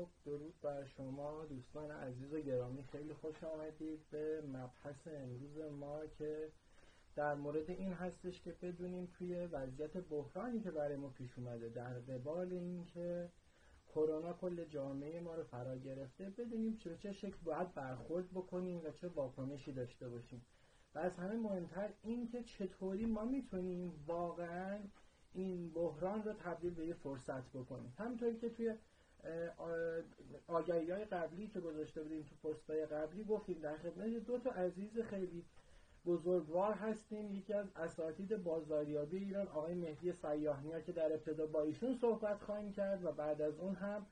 خب درود بر شما دوستان عزیز و گرامی. خیلی خوش آمدید به مبحث امروز ما که در مورد این هستش که بدونیم توی وضعیت بحرانی که برای ما پیش اومده در قبال اینکه کرونا کل جامعه ما رو فرا گرفته بدونیم چه چه شکل باید برخورد بکنیم و چه واکنشی داشته باشیم. و از همه مهمتر این که چطوری ما می‌تونیم واقعا این بحران رو تبدیل به یه فرصت بکنیم. همینطوری که توی آگهی های قبلی که گذاشته بودیم تو پست های قبلی گفتیم در خدمت دو تا عزیز خیلی بزرگوار هستیم. یکی از اساتید بازاریابی ایران آقای مهدی سیاهنیا که در ابتدا با ایشون صحبت خواهیم کرد و بعد از اون هم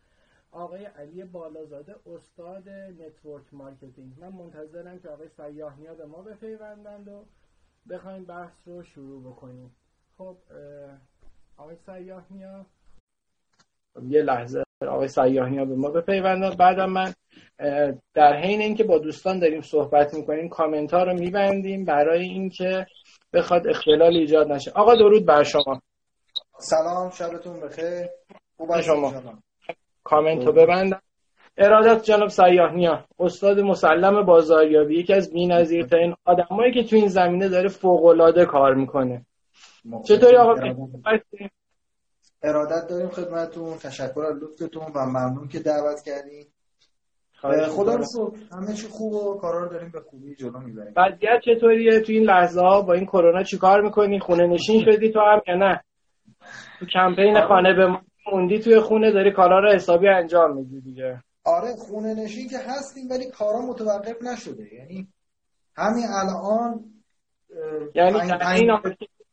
آقای علی بالازاده استاد network marketing. من منتظرم که آقای سیاهنیا به ما بپیوندند و بخوایم بحث رو شروع بکنیم. خب آقای سیاهنیا یه لحظه. آقای سیاهنیا به ما بپیوندن. بعدم من در حین اینکه با دوستان داریم صحبت می‌کنیم کامنت ها رو میبندیم برای اینکه بخواد اختلال ایجاد نشه. آقا درود بر شما. سلام شبتون بخیر. خوب شما. کامنت رو ببندم. ارادت جناب سیاهنیا استاد مسلم بازاریابی یکی از بی‌نظیرترین آدمایی که تو این زمینه داره فوق کار می‌کنه. چطوری آقا؟ ارادت داریم خدمتون تشکر از لطفتون و ممنون که دعوت کردین. خدا رو همه چی خوب و کارا رو داریم به خوبی جلو می‌بریم. وضعیت چطوریه تو این لحظه ها؟ با این کرونا چیکار می‌کنی؟ خونه نشین شدی تو هم یا نه؟ تو کمپین آره. خانه به موندی توی خونه داری کارا رو حسابی انجام میدی دیگه. آره خونه نشین که هستیم ولی کارا متوقف نشده. یعنی همین الان یعنی این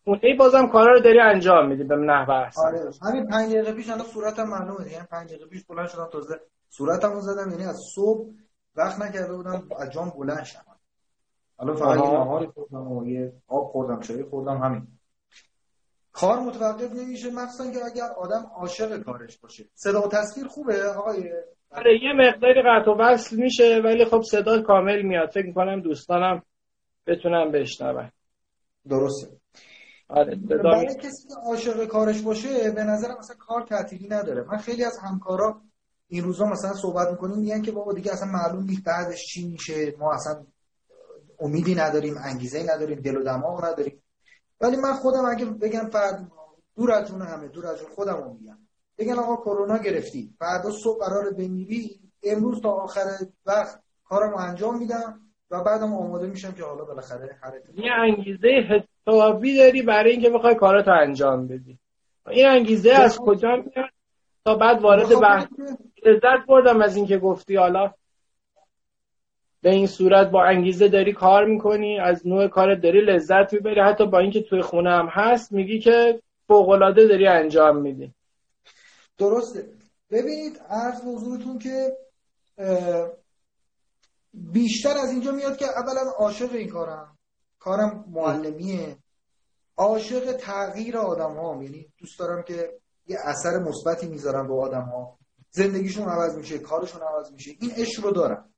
اون بازم کارا رو داری انجام میدی به نحو احسن آره همین 5 دقیقه پیش الان صورتم معلومه یعنی 5 دقیقه پیش بلند شدم تازه صورتمو زدم. یعنی از صبح وقت نکرده بودم از جام بلند شدم. الان فقط یه نهاری خوردم و یه آب خوردم چای خوردم همین. کار متوقف نمیشه مخصوصا که اگر آدم عاشق کارش باشه. صدا و تصویر خوبه آقای؟ آره یه مقداری قطع و وصل میشه ولی خب صدا کامل میاد. فکر می‌کنم دوستانم بتونم بشنون. درسته. آره برای کسی که عاشق کارش باشه به نظر مثلا کار تعطیلی نداره. من خیلی از همکارا این روزا مثلا صحبت می‌کنیم میگن که بابا دیگه اصلا معلوم نیست بعدش چی میشه. ما اصلا امیدی نداریم انگیزه نداریم دل و دماغ نداریم. ولی من خودم اگه بگم فرد دور از جون همه دور از جون خودم رو میگم. بگن آقا کرونا گرفتی فردا صبح قرار بمیری امروز تا آخر وقت کارمو انجام میدم و بعدم آماده میشم که حالا بالاخره هر یه انگیزه حسابی داری برای اینکه بخوای کاراتو انجام بدی. این انگیزه از کجا میاد؟ تا بعد وارد بحث لذت بردم از اینکه گفتی حالا. به این صورت با انگیزه داری کار می‌کنی از نوع کارت داری لذت می‌بری. حتی با اینکه توی خونه هم هست میگی که فوقالعاده داری انجام میدی. درسته. ببینید عرض حضورتون که بیشتر از اینجا میاد که اولا عاشق این کارم. کارم معلمیه. عاشق تغییر آدم ها یعنی دوست دارم که یه اثر مثبتی می‌ذارم به آدم ها زندگیشون عوض میشه کارشون عوض میشه. این عشق رو دارم.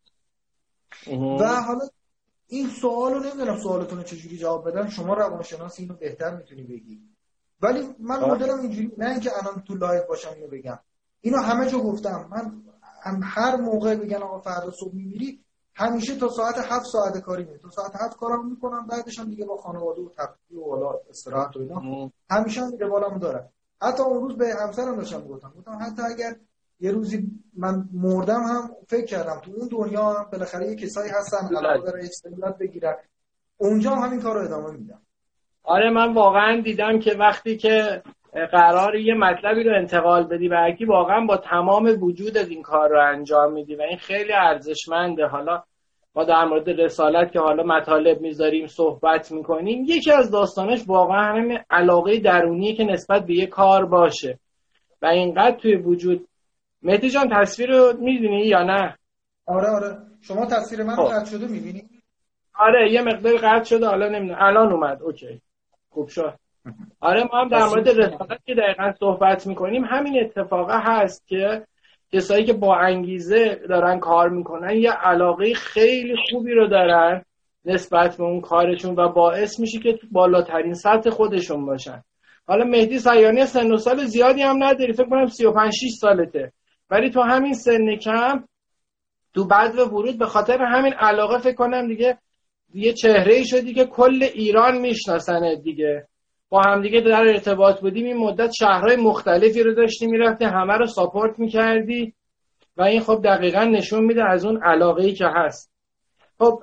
و حالا این سوال رو نمی‌دونم سوالتون رو چجوری جواب بدم شما روانشناس اینو بهتر می‌تونی بگی. ولی من. مدلم اینجوری نه اینکه الان تو لایو باشم اینو بگم. اینو همه جا گفتم. من هر موقع بگن آقا فردا صبح میمیری همیشه تا ساعت هفت ساعت کاری میره تا ساعت هفت کارم می‌کنم بعدش هم دیگه با خانواده و تفریح و حالا استراحت و اینا. همیشه هم بالام دارم. حتی اون روز به همسرم داشتم گفتم گفتم حتی اگر یه روزی من مردم هم فکر کردم تو اون دنیا هم بالاخره یه کسایی هستن علاقه داره استقلال بگیرن اونجا هم همین کار رو ادامه میدم. آره من واقعا دیدم که وقتی که قرار یه مطلبی رو انتقال بدی به اگه واقعا با تمام وجود این کار رو انجام میدی و این خیلی ارزشمنده. حالا ما در مورد رسالت که حالا مطالب می‌ذاریم صحبت می‌کنیم یکی از داستانش واقعا همین علاقه درونیه که نسبت به یه کار باشه. و اینقدر توی وجود مهدی جان تصویر رو می‌بینی یا نه؟ آره آره. شما تصویر من خب. قطع شده می‌بینی؟ آره یه مقدار قطع شده حالا نمی‌دونم. الان اومد. اوکی. خوب شد. آره ما هم در مورد رسالت که دقیقا صحبت می‌کنیم همین اتفاقه هست که کسایی که با انگیزه دارن کار می‌کنن یه علاقه خیلی خوبی رو دارن نسبت به اون کارشون و باعث میشه که بالاترین سطح خودشون باشن. حالا مهدی سیانی سن و سال زیادی هم نداری فکر کنم 35 6 سالته. ولی تو همین سن کم تو بعد ورود به خاطر همین علاقه فکر کنم دیگه یه چهره ای شدی که کل ایران میشناسنه دیگه. با همدیگه در ارتباط بودیم. این مدت شهرهای مختلفی رو داشتی می‌رفتی همه رو ساپورت می‌کردی و این خب دقیقا نشون میده از اون علاقه ای که هست. خب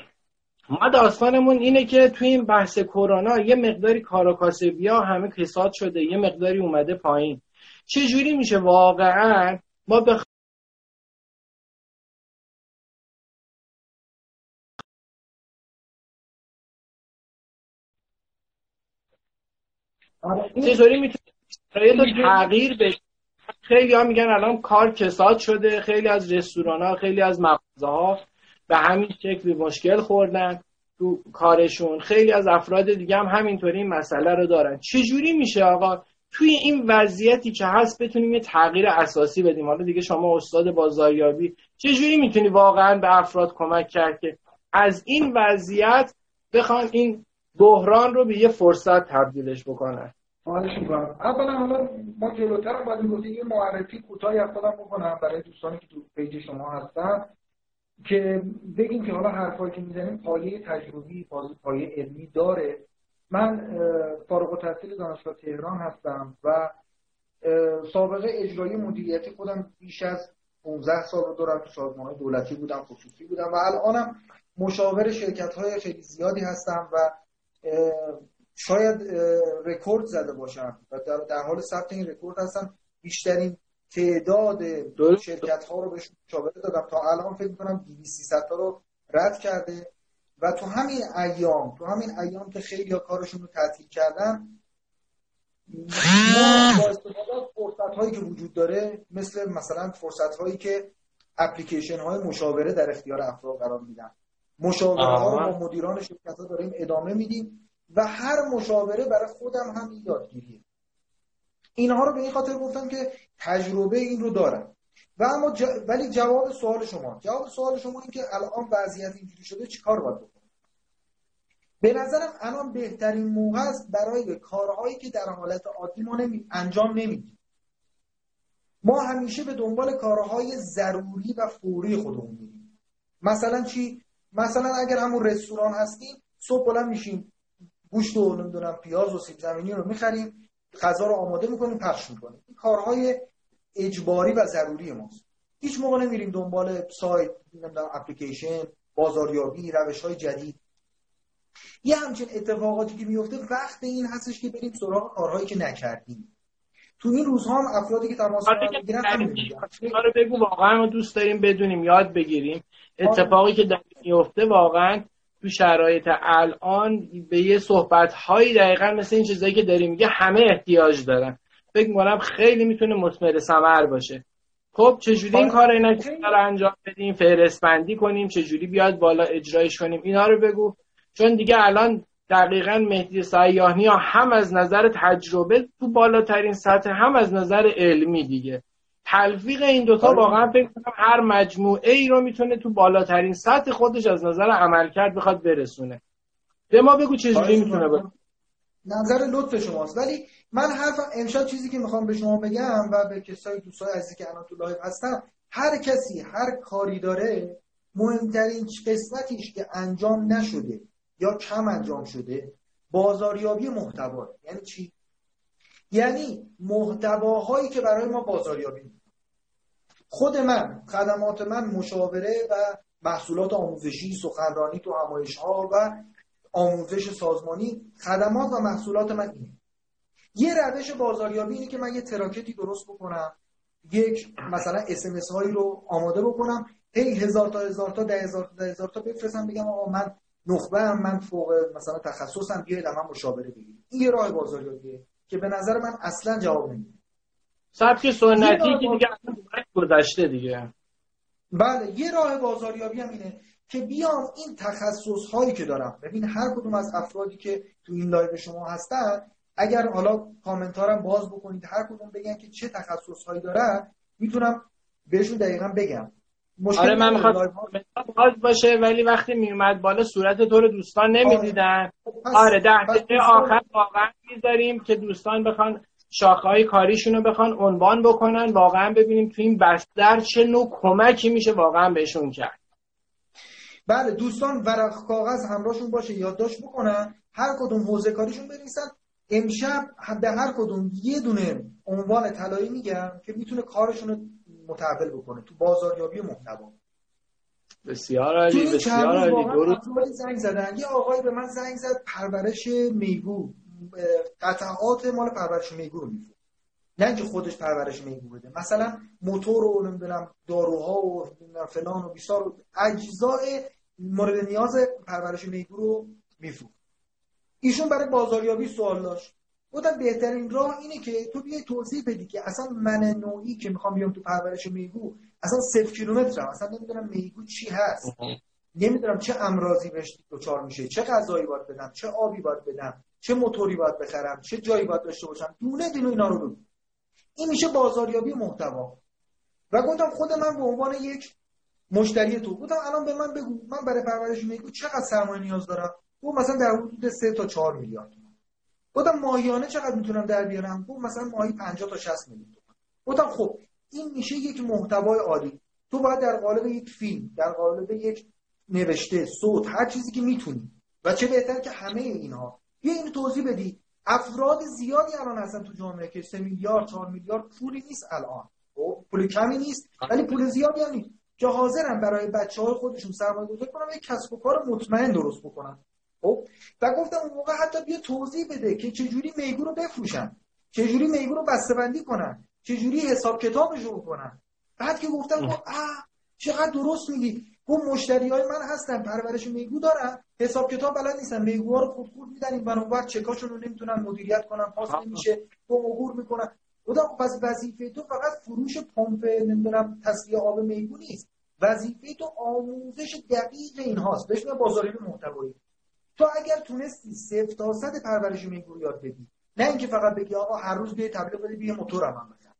ما داستانمون اینه که توی این بحث کرونا یه مقداری کاراکاسبیا همه کساد شده یه مقداری اومده پایین. چه جوری میشه؟ واقعا ما به چطوری می‌تونه تغییر بشه خیلی ها میگن الان کار کساد شده خیلی از رستوران ها خیلی از مغازه ها به همین شکل مشکل خوردن تو کارشون. خیلی از افراد دیگه هم همینطوری این مسئله رو دارن. چجوری میشه آقا؟ توی این وضعیتی که هست بتونیم یه تغییر اساسی بدیم. حالا دیگه شما استاد بازاریابی چجوری می‌تونی واقعا به افراد کمک کرد که از این وضعیت بخوان این بحران رو به یه فرصت تبدیلش بکنن؟ خواهش می‌کنم اولا حالا ما جلوتر باید یه معرفی کوتاهی از خودم بکنم برای دوستانی که تو پیج شما هستن که بگیم که حالا حرفایی که می‌زنیم پایه تجربی پایه علمی داره. من فارغ التحصیل دانشگاه تهران هستم و سابقه اجرایی مدیریتی خودم بیش از 15 سال رو دارم تو سازمان دولتی بودم خصوصی بودم و الانم مشاور شرکت های خیلی زیادی هستم و شاید رکورد زده باشم و در, حال ثبت این رکورد هستم بیشترین تعداد شرکت ها رو بهش مشاوره دادم. تا الان فکر کنم 200 تا رو رد کرده. و تو همین ایام تو همین ایام که خیلی ها کارشون رو تعطیل کردن ما با استفاده از فرصت هایی که وجود داره مثل مثلا فرصت هایی که اپلیکیشن های مشاوره در اختیار افراد قرار میدن. مشاوره ها رو با مدیران شرکت ها داریم ادامه میدیم. و هر مشاوره برای خودم هم یادگیریه اینها رو به این خاطر گفتم که تجربه این رو دارم. و اما ولی جواب سوال شما. جواب سوال شما این که الان وضعیت اینجوری شده چیکار باید بکنم؟ به نظرم الان بهترین موقع است برای کارهایی که در حالت عادی ما نمی... انجام نمیدیم. ما همیشه به دنبال کارهای ضروری و فوری خودمون میریم. مثلا چی؟ مثلا اگر همون رستوران هستیم صبح بلند میشیم. گوشت و نمی‌دونم پیاز و سیب زمینی رو می‌خریم غذا رو آماده می‌کنیم پخش می‌کنیم. این کارهای اجباری و ضروری ماست. هیچ موقع نمیریم دنبال سایت نمی‌دونم اپلیکیشن بازاریابی روش های جدید. یه همچین اتفاقاتی که میفته وقت این هستش که بریم سراغ کارهایی که نکردیم. تو این روزها هم افرادی که تماس می‌گیرن رو بگو واقعا ما دوست داریم بدونیم یاد بگیریم. اتفاقی که در میفته واقعا تو شرایط الان به یه صحبت هایی دقیقا مثل این چیزایی که داریم میگه همه احتیاج دارن. فکر می‌کنم خیلی می‌تونه مثمر ثمر باشه. خب چجوری این کار اینا رو انجام بدیم؟ فهرست بندی کنیم؟ چجوری بیاد بالا اجرایش کنیم؟ اینا رو بگو. چون دیگه الان دقیقا مهدی سیاهنی هم از نظر تجربه تو بالاترین سطح هم از نظر علمی دیگه. تلفیق این دوتا آره. واقعا فکر کنم هر مجموعه ای رو می‌تونه تو بالاترین سطح خودش از نظر عملکرد بخواد برسونه. به ما بگو چجوری می‌تونه باشه. نظر لطف شماست. ولی من حرف امشب چیزی که می‌خوام به شما بگم و به کسای دوستای عزیزی که الان تو لایو هستن هر کسی هر کاری داره مهمترین قسمتیش که انجام نشده یا کم انجام شده بازاریابی محتوا. یعنی چی؟ یعنی محتواهایی که برای ما بازاریابی. خود من خدمات من مشاوره و محصولات آموزشی سخنرانی تو همایش ها و آموزش سازمانی خدمات و محصولات من اینه. یه روش بازاریابی اینه که من یه تراکتی درست بکنم یک مثلا اسمس هایی رو آماده بکنم هی هزار تا هزار تا ده هزار تا ده هزار تا بفرستم بگم آقا من نخبه هم من فوق مثلا تخصصم بیاید من مشاوره بگیرید. این یه راه بازاریابیه. که به نظر من اصلا جواب نمیده. سبک سنتی که دیگه گذشته دیگه. بله یه راه بازاریابی هم اینه که بیام این تخصص هایی که دارم. ببین هر کدوم از افرادی که تو این لایو شما هستن اگر حالا کامنتارم باز بکنید هر کدوم بگن که چه تخصص هایی دارن می‌تونم بهشون دقیقا بگم. آره من می‌خواد باز باشه ولی وقتی میومد بالا صورت تو رو دوستان نمی‌دیدن. آره, آره ده دقیقه آخر واقعا می‌ذاریم که دوستان بخوان شاخه‌های کاریشون رو بخوان عنوان بکنن واقعا ببینیم تو این بستر چه نوع کمکی میشه واقعا بهشون کرد. بله دوستان ورق کاغذ همراهشون باشه یادداشت بکنن هر کدوم حوزه کاریشون بنویسن. امشب به هر کدوم یه دونه عنوان طلایی میگم که می‌تونه کارشون رو متحول بکنه. تو بازاریابی محتوا. بسیار عالی بسیار عالی. زنگ زدن. یه آقای به من زنگ زد پرورش میگو. قطعات مال پرورش میگو رو نه اینکه خودش پرورش میگو بده. مثلا موتور و نمی‌دونم داروها و فلان و بیسار و اجزاء مورد نیاز پرورش میگو رو میفروشه ایشون برای بازاریابی سوال داشت. گفتم بهترین راه اینه که تو بیای توضیح بدی که اصلا من نوعی که می‌خوام بیام تو پرورش میگو اصلا صفر کیلومترم اصلا نمی‌دونم میگو چی هست. نمی‌دونم چه امراضی بهش دچار میشه چه غذایی باید بدم چه آبی باید بدم چه موتوری باید بخرم چه جایی باید داشته باشم دونه دونه اینا رو بگو. این میشه بازاریابی محتوا. و گفتم خود من به عنوان یک مشتری تو گفتم الان به من بگو من برای پرورش میگو چقدر سرمایه نیاز دارم؟ گفت مثلا در حدود 3 تا 4 میلیارد. گفتم ماهیانه چقدر می‌تونم در بیارم؟ گفت مثلا ماهی 50 تا 60 میلیون گفتم خب این میشه یک محتوای عالی. تو باید در قالب یک فیلم در قالب یک نوشته صوت هر چیزی که می‌تونی. و چه بهتر که همه اینها. بیا این توضیح بدی. افراد زیادی الان هستن تو جامعه که 3 میلیارد 4 میلیارد پولی نیست الان. خب پول کمی نیست ولی پول زیادی هم نیست. که حاضرن برای بچه های خودشون سرمایه گذاری کنن یک کسب و کار مطمئن درست بکنن. خب و گفتم اون موقع حتی بیا توضیح بده که چجوری میگو رو بفروشن چجوری میگو رو بسته‌بندی کنن چجوری حساب کتابش رو بکنن. بعد که گفتم خب آه چقدر درست میگی. گفت مشتری های من هستن پرورش میگو دارن. حساب کتاب بلد نیستن. میگو رو خود خود میدن این وقت چکاشون رو نمی‌تونن مدیریت کنن. پاس نمیشه. تو عبور می‌کنن. گفتم خب پس وظیفه تو فقط فروش پمپ نمی‌دونم تصفیه آب میگو نیست. وظیفه تو آموزش دقیق این هاست بهش بازاریابی محتوایی. تو اگر تونستی صفر تا صد پرورش میگو یاد بدی نه اینکه فقط بگی آقا هر روز بیای تبلیغ بدی بیا موتورم هم بزن.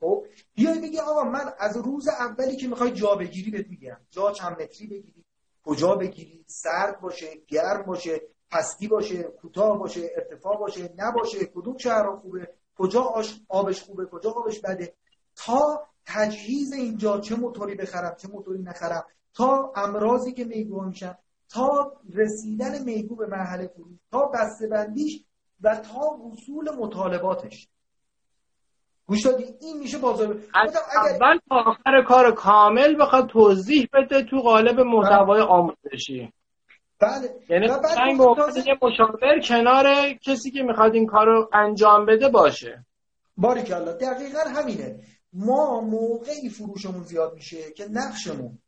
خب؟ بیای بگی آقا من از روز اولی که می‌خوای جا بگیری بهت میگم. جا چند متری بگیری کجا بگیری سرد باشه گرم باشه پستی باشه کوتاه باشه ارتفاع باشه نباشه کدوم شهر خوبه کجا آبش خوبه کجا آبش بده. تا تجهیز اینجا چه موتوری بخرم چه موتوری نخرم تا امراضی که میگو میشن. تا رسیدن میگو به مرحله فروش تا بسته‌بندیش و تا وصول مطالباتش. گوش دادی؟ این میشه بازار. اگر... اول تا آخر کار کامل بخواد توضیح بده تو قالب محتوای بله. آموزشی. بله. یعنی تازه... یه مشاور کنار کسی که می‌خواد این کار رو انجام بده باشه. باریکلا دقیقا همینه. ما موقعی فروشمون زیاد میشه که نقشمون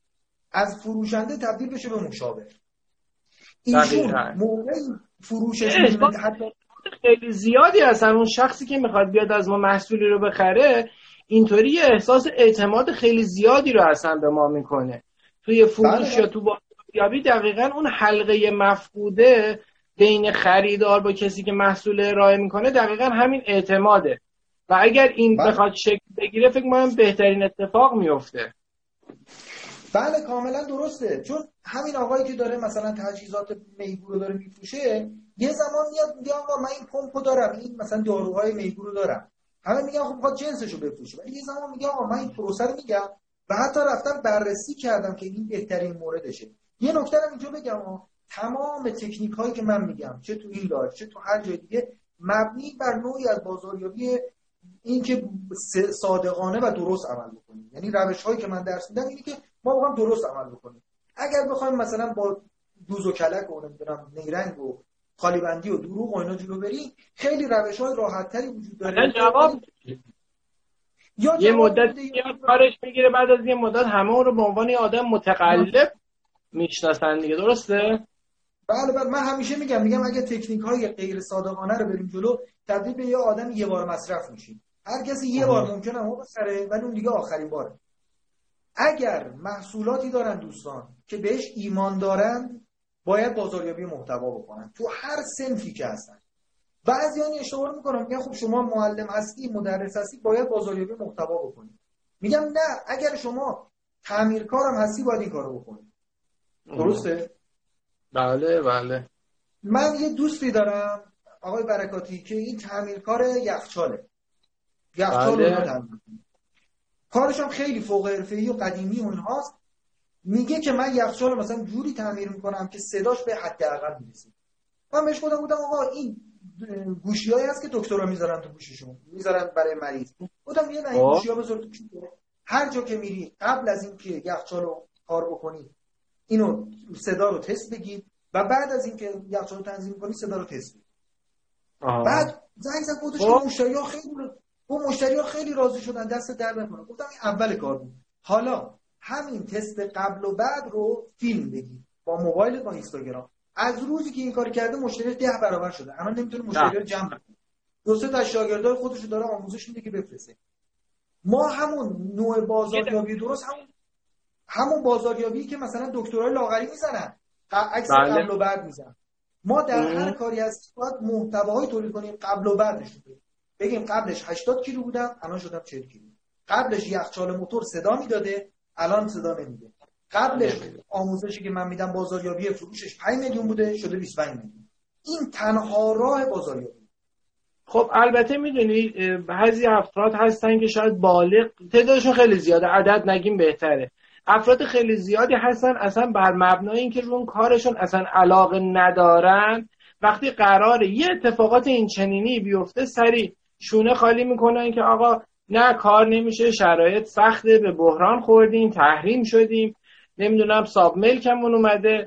از فروشنده تبدیل بشه به مشاور. ایشون موقع فروشش خیلی زیادی هستن اون شخصی که می‌خواد بیاد از ما محصولی رو بخره اینطوری یه احساس اعتماد خیلی زیادی رو اصلا به ما می‌کنه. توی فروش بله. یا تو بازاریابی دقیقا اون حلقه مفقوده بین خریدار با کسی که محصول ارائه می‌کنه دقیقا همین اعتماده. و اگر این بله. بخواد شکل بگیره فکر کنم بهترین اتفاق میفته بله کاملا درسته. چون همین آقایی که داره مثلا تجهیزات میگو رو داره میفروشه یه زمان میاد میگه آقا من این پمپو دارم این مثلا داروهای میگو رو دارم. همه میگن خب می‌خواد جنسشو بفروشه. ولی یه زمان میگه آقا من این پروسه رو میگم و حتی رفتم بررسی کردم که این بهترین موردشه. یه نکته رو اینجا بگم آقا. تمام تکنیک هایی که من میگم چه تو این لایو چه تو هر جای دیگه مبنی بر نوعی از بازاریابی این که صادقانه و درست عمل بکنیم. یعنی روش هایی که من درس میدم اینه که ما واقعا درست عمل بکنیم. اگر بخوایم مثلا با دوز و کلک و نمی‌دونم نیرنگ و خالی بندی و دروغ و اینا جلو بریم خیلی روش های راحت تری وجود داره. جواب یا یه مدت یاد کارش می‌گیره بعد از یه مدت همه رو به عنوان آدم متقلب می‌شناسن دیگه. درسته؟ بله بله. من همیشه میگم میگم اگه تکنیک های غیر صادقانه رو بریم جلو تبدیل به یه آدم یه بار مصرف میشیم. هر کسی یه بار ممکنه ما بخره ولی اون دیگه آخرین باره. اگر محصولاتی دارن دوستان که بهش ایمان دارن باید بازاریابی محتوا بکنن. تو هر سنفی که هستن. بعضیان اشتباه می‌کنن. میگن خب شما معلم هستی مدرس هستی باید بازاریابی محتوا بکنید میگم نه. اگر شما تعمیرکارم هستی باید این کارو بکنید درسته؟ بله بله. من یه دوستی دارم آقای برکاتی که این تعمیرکار یخچاله. یخچال بله. کارش هم خیلی فوق حرفه‌ای و قدیمی اونهاست. میگه که من یخچال مثلا جوری تعمیر می‌کنم که صداش به حداقل می‌رسه. من بهش گفتم بودم آقا این گوشیایی هست که دکترا می‌ذارن تو گوشیشون می‌ذارن برای مریض. بودم یه نه این خب. گوشی‌ها بذار تو هر جا که میری قبل از اینکه یخچال رو کار بکنی اینو صدا رو تست بگیر و بعد از اینکه یخچال رو تنظیم کنی صدا رو تست بگیر. بعد زنگ زد گفتش که خب. مشتری ها خیلی اون مشتری ها خیلی راضی شدن دست در نکنه گفتم این اول کار بود. حالا همین تست قبل و بعد رو فیلم بگیر با موبایل با اینستاگرام. از روزی که این کار کرده مشتری ده برابر شده. الان نمی‌تونه مشتری رو جمع کنه. دو سه تا شاگردای خودش رو داره آموزش میده که بفرسته. ما همون نوع بازاریابی درست همون همون بازاریابی که مثلا دکترای لاغری می‌زنن. عکس بله. قبل و بعد می‌زنن. ما در هر کاری از باید محتواهای تولید کنیم قبل و بعدش بدیم بگیم قبلش 80 کیلو بودم الان شدم 40 کیلو. قبلش یخچال موتور صدا می‌داده الان صدا نمیده. قبلش آموزشی که من میدم بازاریابی فروشش 5 میلیون بوده شده 25 میلیون. این تنها راه بازاریابی. خب البته می‌دونی بعضی افراد هستن که شاید بالغ تعدادشون خیلی زیاده عدد نگیم بهتره. افراد خیلی زیادی هستن اصلا بر مبنای اینکه رو کارشون اصلا علاقه ندارن. وقتی قرار یه اتفاقات این چنینی بیفته سریع شونه خالی می‌کنن که آقا نه کار نمیشه شرایط سخته به بحران خوردیم تحریم شدیم. نمی‌دونم ساب ملکمون اومده.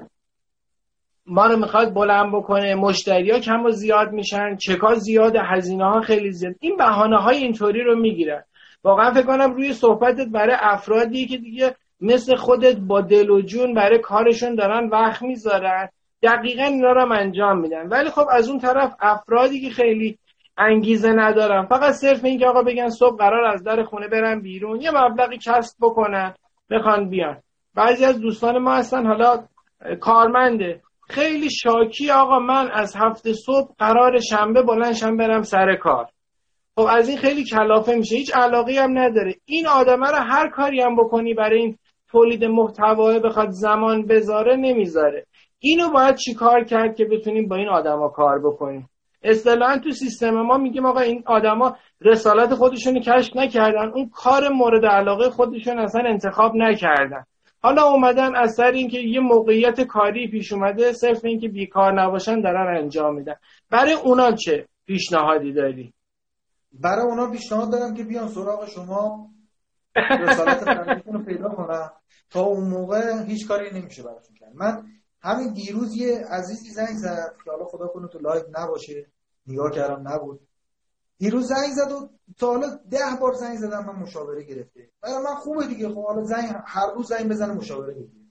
ما رو می‌خواد بلند بکنه. مشتری ها کم و زیاد میشن. چکا زیاد هزینه ها خیلی زیاد. این بهانه های اینطوری رو می‌گیرن. واقعا فکر کنم روی صحبتت برای افرادی که دیگه مثل خودت با دل و جون برای کارشون دارن وقت می‌ذارن دقیقا اینا رو انجام میدن. ولی خب از اون طرف افرادی که خیلی انگیزه ندارن فقط صرف اینکه آقا بگن صبح قرار از در خونه برن بیرون یه مبلغی کسب بکنن بخوان بیان. بعضی از دوستان ما هستن حالا کارمنده. خیلی شاکی آقا من از هفته صبح قرار شنبه بلند شنبه برم سر کار. خب از این خیلی کلافه میشه. هیچ علاقی هم نداره. این آدمه رو هر کاری هم بکنی برای این تولید محتوا بخواد زمان بذاره نمی‌ذاره. اینو باید چیکار کرد که بتونیم با این آدما کار بکنیم؟ اصطلاحا تو سیستم ما میگیم آقا این آدما رسالت خودشون کشف نکردن. اون کار مورد علاقه خودشون اصلا انتخاب نکردن. حالا اومدن از سر اینکه یه موقعیت کاری پیش اومده صرف اینکه بیکار نباشن دارن انجام میدن. برای اونا چه پیشنهادی داری؟ برای اونا پیشنهاد دارم که بیان سراغ شما رسالت رو پیدا کنن. تا اون موقع هیچ کاری نمیشه براتون کرد. من همین دیروز یه عزیزی زنگ زد که حالا خدا کنه تو لایو نباشه. نگاه کردم نبود. دیروز زنگ زد و تا حالا ده بار زنگ زدم من مشاوره گرفته. برای من خوبه دیگه. خب حالا زنگ هر روز زنگ بزنه مشاوره بگیره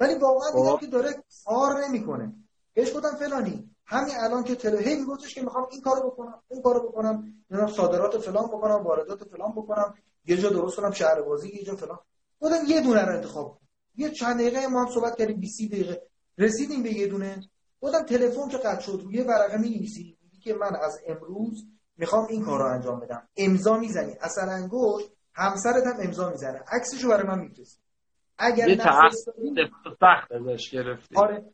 ولی واقعا دیدم خب. که داره کار نمی‌کنه. بهش گفتم فلانی همین الان که تله هی میگفتش که می‌خوام این کارو بکنم اون کارو بکنم نمی‌دونم صادرات فلان بکنم واردات فلان بکنم یه جا درست کنم شهر بازی یه جا فلان. گفتم یه دونه رو انتخاب یه چند دقیقه ما هم صحبت کردیم 20 دقیقه. رسیدیم به یه دونه. گفتم تلفن که قطع شد روی ورقه می که من از امروز می‌خوام این کار رو انجام بدم. امضا می‌زنی. اصلا انگشت همسرت هم امضا می‌زنه. عکسشو برای من میفرستی. اگر نفرستادی سخت ازش گرفتی. آره.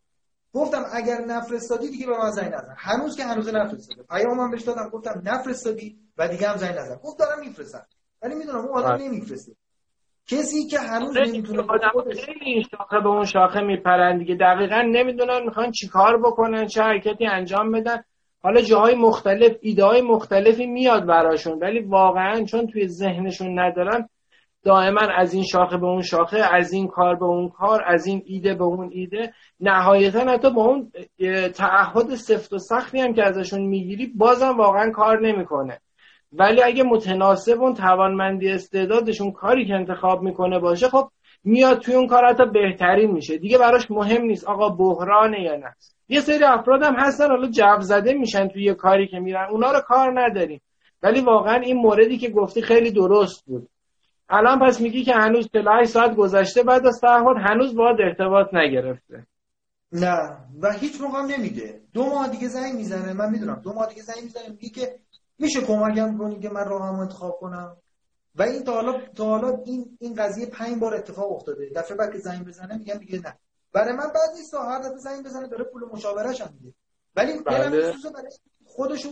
گفتم اگر نفرستادی دیگه به من زنگ نزن. هنوز که هنوز نفرستاده. من بهش دادم. گفتم نفرستادی و دیگه هم زنگ نزن. گفت دارم میفرستم. ولی می‌دونم اون آدم آره. نمیفرسته. کسی که هنوز نمی‌تونه خیلی این شاخه به اون شاخه میپرن دیگه. دقیقا نمی‌دونن می‌خوان چیکار بکنن چه حرکتی انجام بدن. حالا جاهای مختلف ایده های مختلفی میاد براشون ولی واقعا چون توی ذهنشون ندارن دائما از این شاخه به اون شاخه از این کار به اون کار از این ایده به اون ایده. نهایتا حتی با اون تعهد سفت و سختی هم که ازشون می‌گیری بازم واقعا کار نمی‌کنه. ولی اگه متناسب اون توانمندی استعدادشون کاری که انتخاب می‌کنه باشه خب میاد توی اون کار حتی بهترین میشه. دیگه براش مهم نیست آقا بحرانه یا نه. یه سری افراد هم هستن حالا جو زده میشن توی یه کاری که میرن. اونا رو کار نداریم. ولی واقعا این موردی که گفتی خیلی درست بود. الان پس میگی که هنوز 48 ساعت گذشته بعد از تعهد هنوز باید ارتباط نگرفته. نه. و هیچ موقع نمیده دو ماه دیگه زنگ می‌زنه. من می‌دونم. دو ماه دیگه زنگ می‌زنه. میگه میشه کمکم کنی که من راهم انتخاب کنم؟ و این تا حالا تا حالا این این قضیه پنج بار اتفاق افتاده. دفعه بعد که زنگ بزنه میگم دیگه نه. برای من بعد نیست هر دفعه زنگ بزنه داره پول مشاورش هم میده. ولی بله. خودشو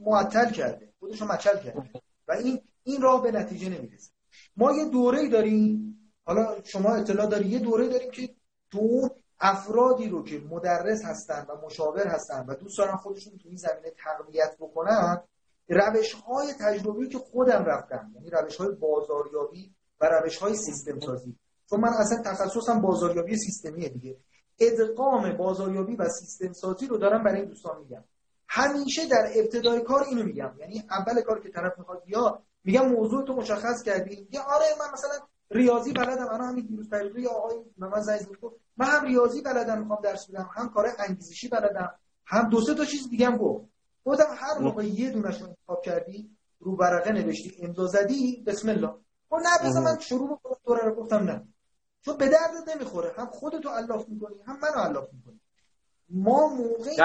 معطل کرده. خودشو مچل کرده. و این این راه به نتیجه نمی‌رسه. ما یه دوره داریم. حالا شما اطلاع داری. یه دوره داریم که تو افرادی رو که مدرس هستن و مشاور هستن و دوست دارن خودشون تو این زمینه تقویت بکنن روش های تجربی که خودم رفتم یعنی روش های بازاریابی و روش های سیستم سازی چون من اصلا تخصصم بازاریابی سیستمیه دیگه. ادغام بازاریابی و سیستم سازی رو دارم برای دوستان میگم. همیشه در ابتدای کار اینو میگم. یعنی اول کار که طرف می‌خواد یا میگم موضوع تو مشخص کردی یا آره من مثلا ریاضی بلدم انا همین دیروز پیروزی آقای من زنگ گفت من هم ریاضی بلدم می‌خوام درس بدم هم کار انگیزشی بلدم هم دو سه تا چیز دیگه هم گفت. گفتم هر موقع یه دونش رو انتخاب کردی رو برقه نوشتی امضا زدی بسم الله. و نه بذار من شروع بکنم دوره رو گفتم نه. چون به دردت نمی‌خوره هم خودتو الاف می‌کنی هم منو الاف می‌کنی. ما موقعی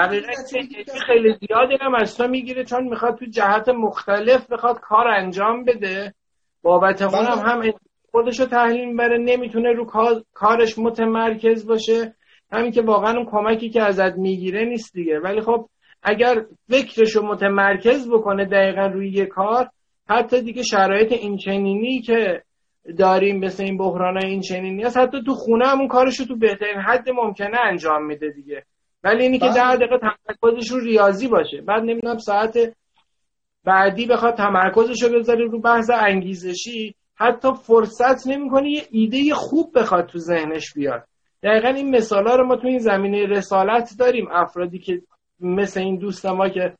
خیلی زیادی هم از تو می‌گیره چون می‌خواد تو جهت مختلف بخواد کار انجام بده. بابت اونم بله. هم خودش رو تحلیل می‌بره نمی‌تونه رو کارش متمرکز باشه. همین که واقعا اون کمکی که ازت می‌گیره نیست دیگه. ولی خب اگر فکرش رو متمرکز بکنه دقیقا روی یه کار حتی دیگه شرایط اینچنینی که داریم مثل این بحران این چنینی هست حتی تو خونه همون کارش رو تو بهترین حد ممکنه انجام میده دیگه. ولی اینی که در بله. دقیقه تمرکزش رو ریاضی باشه. بعد نمی‌دونم ساعت بعدی بخواد تمرکزش رو بذاره رو بحث انگیزشی حتی فرصت نمی‌کنه یه ایده خوب بخواد تو ذهنش بیاد. دقیقا این مثال رو ما تو این زمینه رسالت داریم. افرادی که مثل این دوست ما که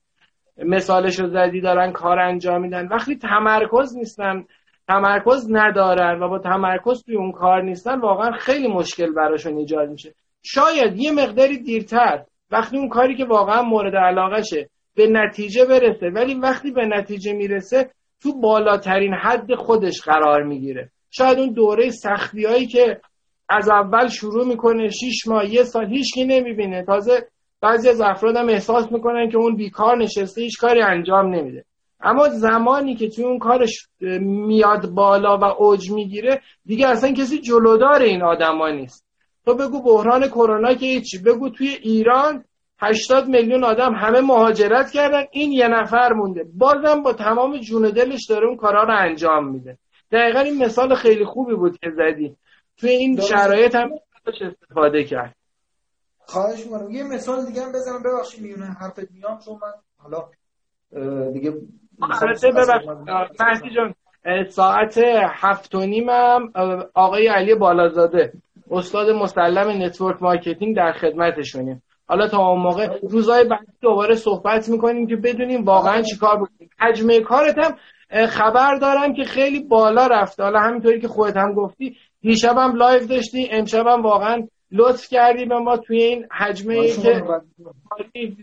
مثالش رو زدی دارن کار انجام میدن. وقتی تمرکز نیستن تمرکز ندارن و با تمرکز توی اون کار نیستن واقعا خیلی مشکل براشون ایجاد میشه. شاید یه مقداری دیرتر. وقتی اون کاری که واقعا مورد علاقهشه به نتیجه برسه ولی وقتی به نتیجه می‌رسه تو بالاترین حد خودش قرار می‌گیره. شاید اون دوره سختی هایی که از اول شروع می‌کنه شیش ماه یه سال هیچکی نمی‌بینه. تازه بعضی از افراد هم احساس می‌کنن که اون بیکار نشسته هیچ کاری انجام نمیده. اما زمانی که توی اون کارش میاد بالا و اوج می‌گیره دیگه اصلا کسی جلودار این آدما نیست. تو بگو بحران کرونا که هیچی. بگو توی ایران 80 میلیون آدم همه مهاجرت کردن این یه نفر مونده. بازم با تمام جون دلش داره اون کارا رو انجام میده. دقیقا این مثال خیلی خوبی بود که زدی. توی این شرایط هم استفاده کرد. خواهش می‌کنم. یه مثال دیگه هم بزنم. ببخشید میونه حرفت میام چون من حالا دیگه البته جان ساعت هفت و نیمم آقای علی بالازاده استاد مسلم network marketing در خدمتشونیم حالا تا اون موقع روزهای بعد دوباره صحبت می‌کنیم که بدونیم واقعا چیکار بکنیم. حجم کارت هم خبر دارم که خیلی بالا رفته. حالا همینطوری که خودت هم گفتی دیشبم لایو داشتی امشبم واقعا لطف کردی به ما توی این حجمه ای که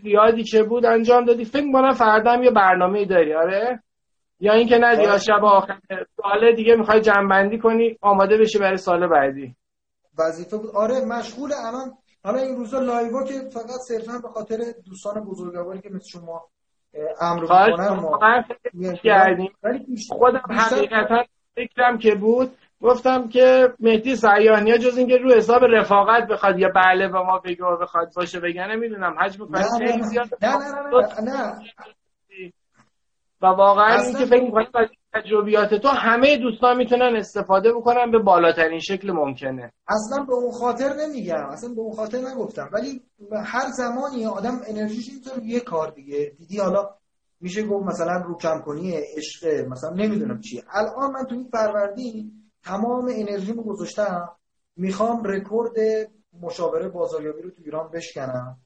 زیادی که بود انجام دادی. فکر کنم فردا هم یه برنامه داری آره؟ یا اینکه نه یا شب آخر. سال دیگه می‌خوای جمع‌بندی کنی آماده بشی برای سال بعدی. وظیفه بود. آره مشغول الان. حالا این روزا لایو که فقط صرفا به خاطر دوستان بزرگواری که مثل شما امر می‌کنن ما خودم حقیقتا فکرم که بود گفتم که مهدی سیاهنی ها جز اینکه رو حساب رفاقت بخواد یا بله به ما بگه و بخواد باشه بگه نمی‌دونم حجم خیلی زیاد نه نه نه, نه. و واقعا اینکه فکر می‌کنم تجربیات تو همه دوستان می‌تونن استفاده بکنن به بالاترین شکل ممکنه. اصلا به اون خاطر نمیگم. اصلا به اون خاطر نگفتم. ولی هر زمانی آدم انرژیش اینطور یه کار دیگه. دیدی حالا میشه گفت مثلا رو کم کنی عشق مثلا نمی‌دونم چیه الان من تو این فروردین تمام انرژیمو گذاشتم می‌خوام رکورد مشاوره بازاریابی رو تو ایران بشکنم.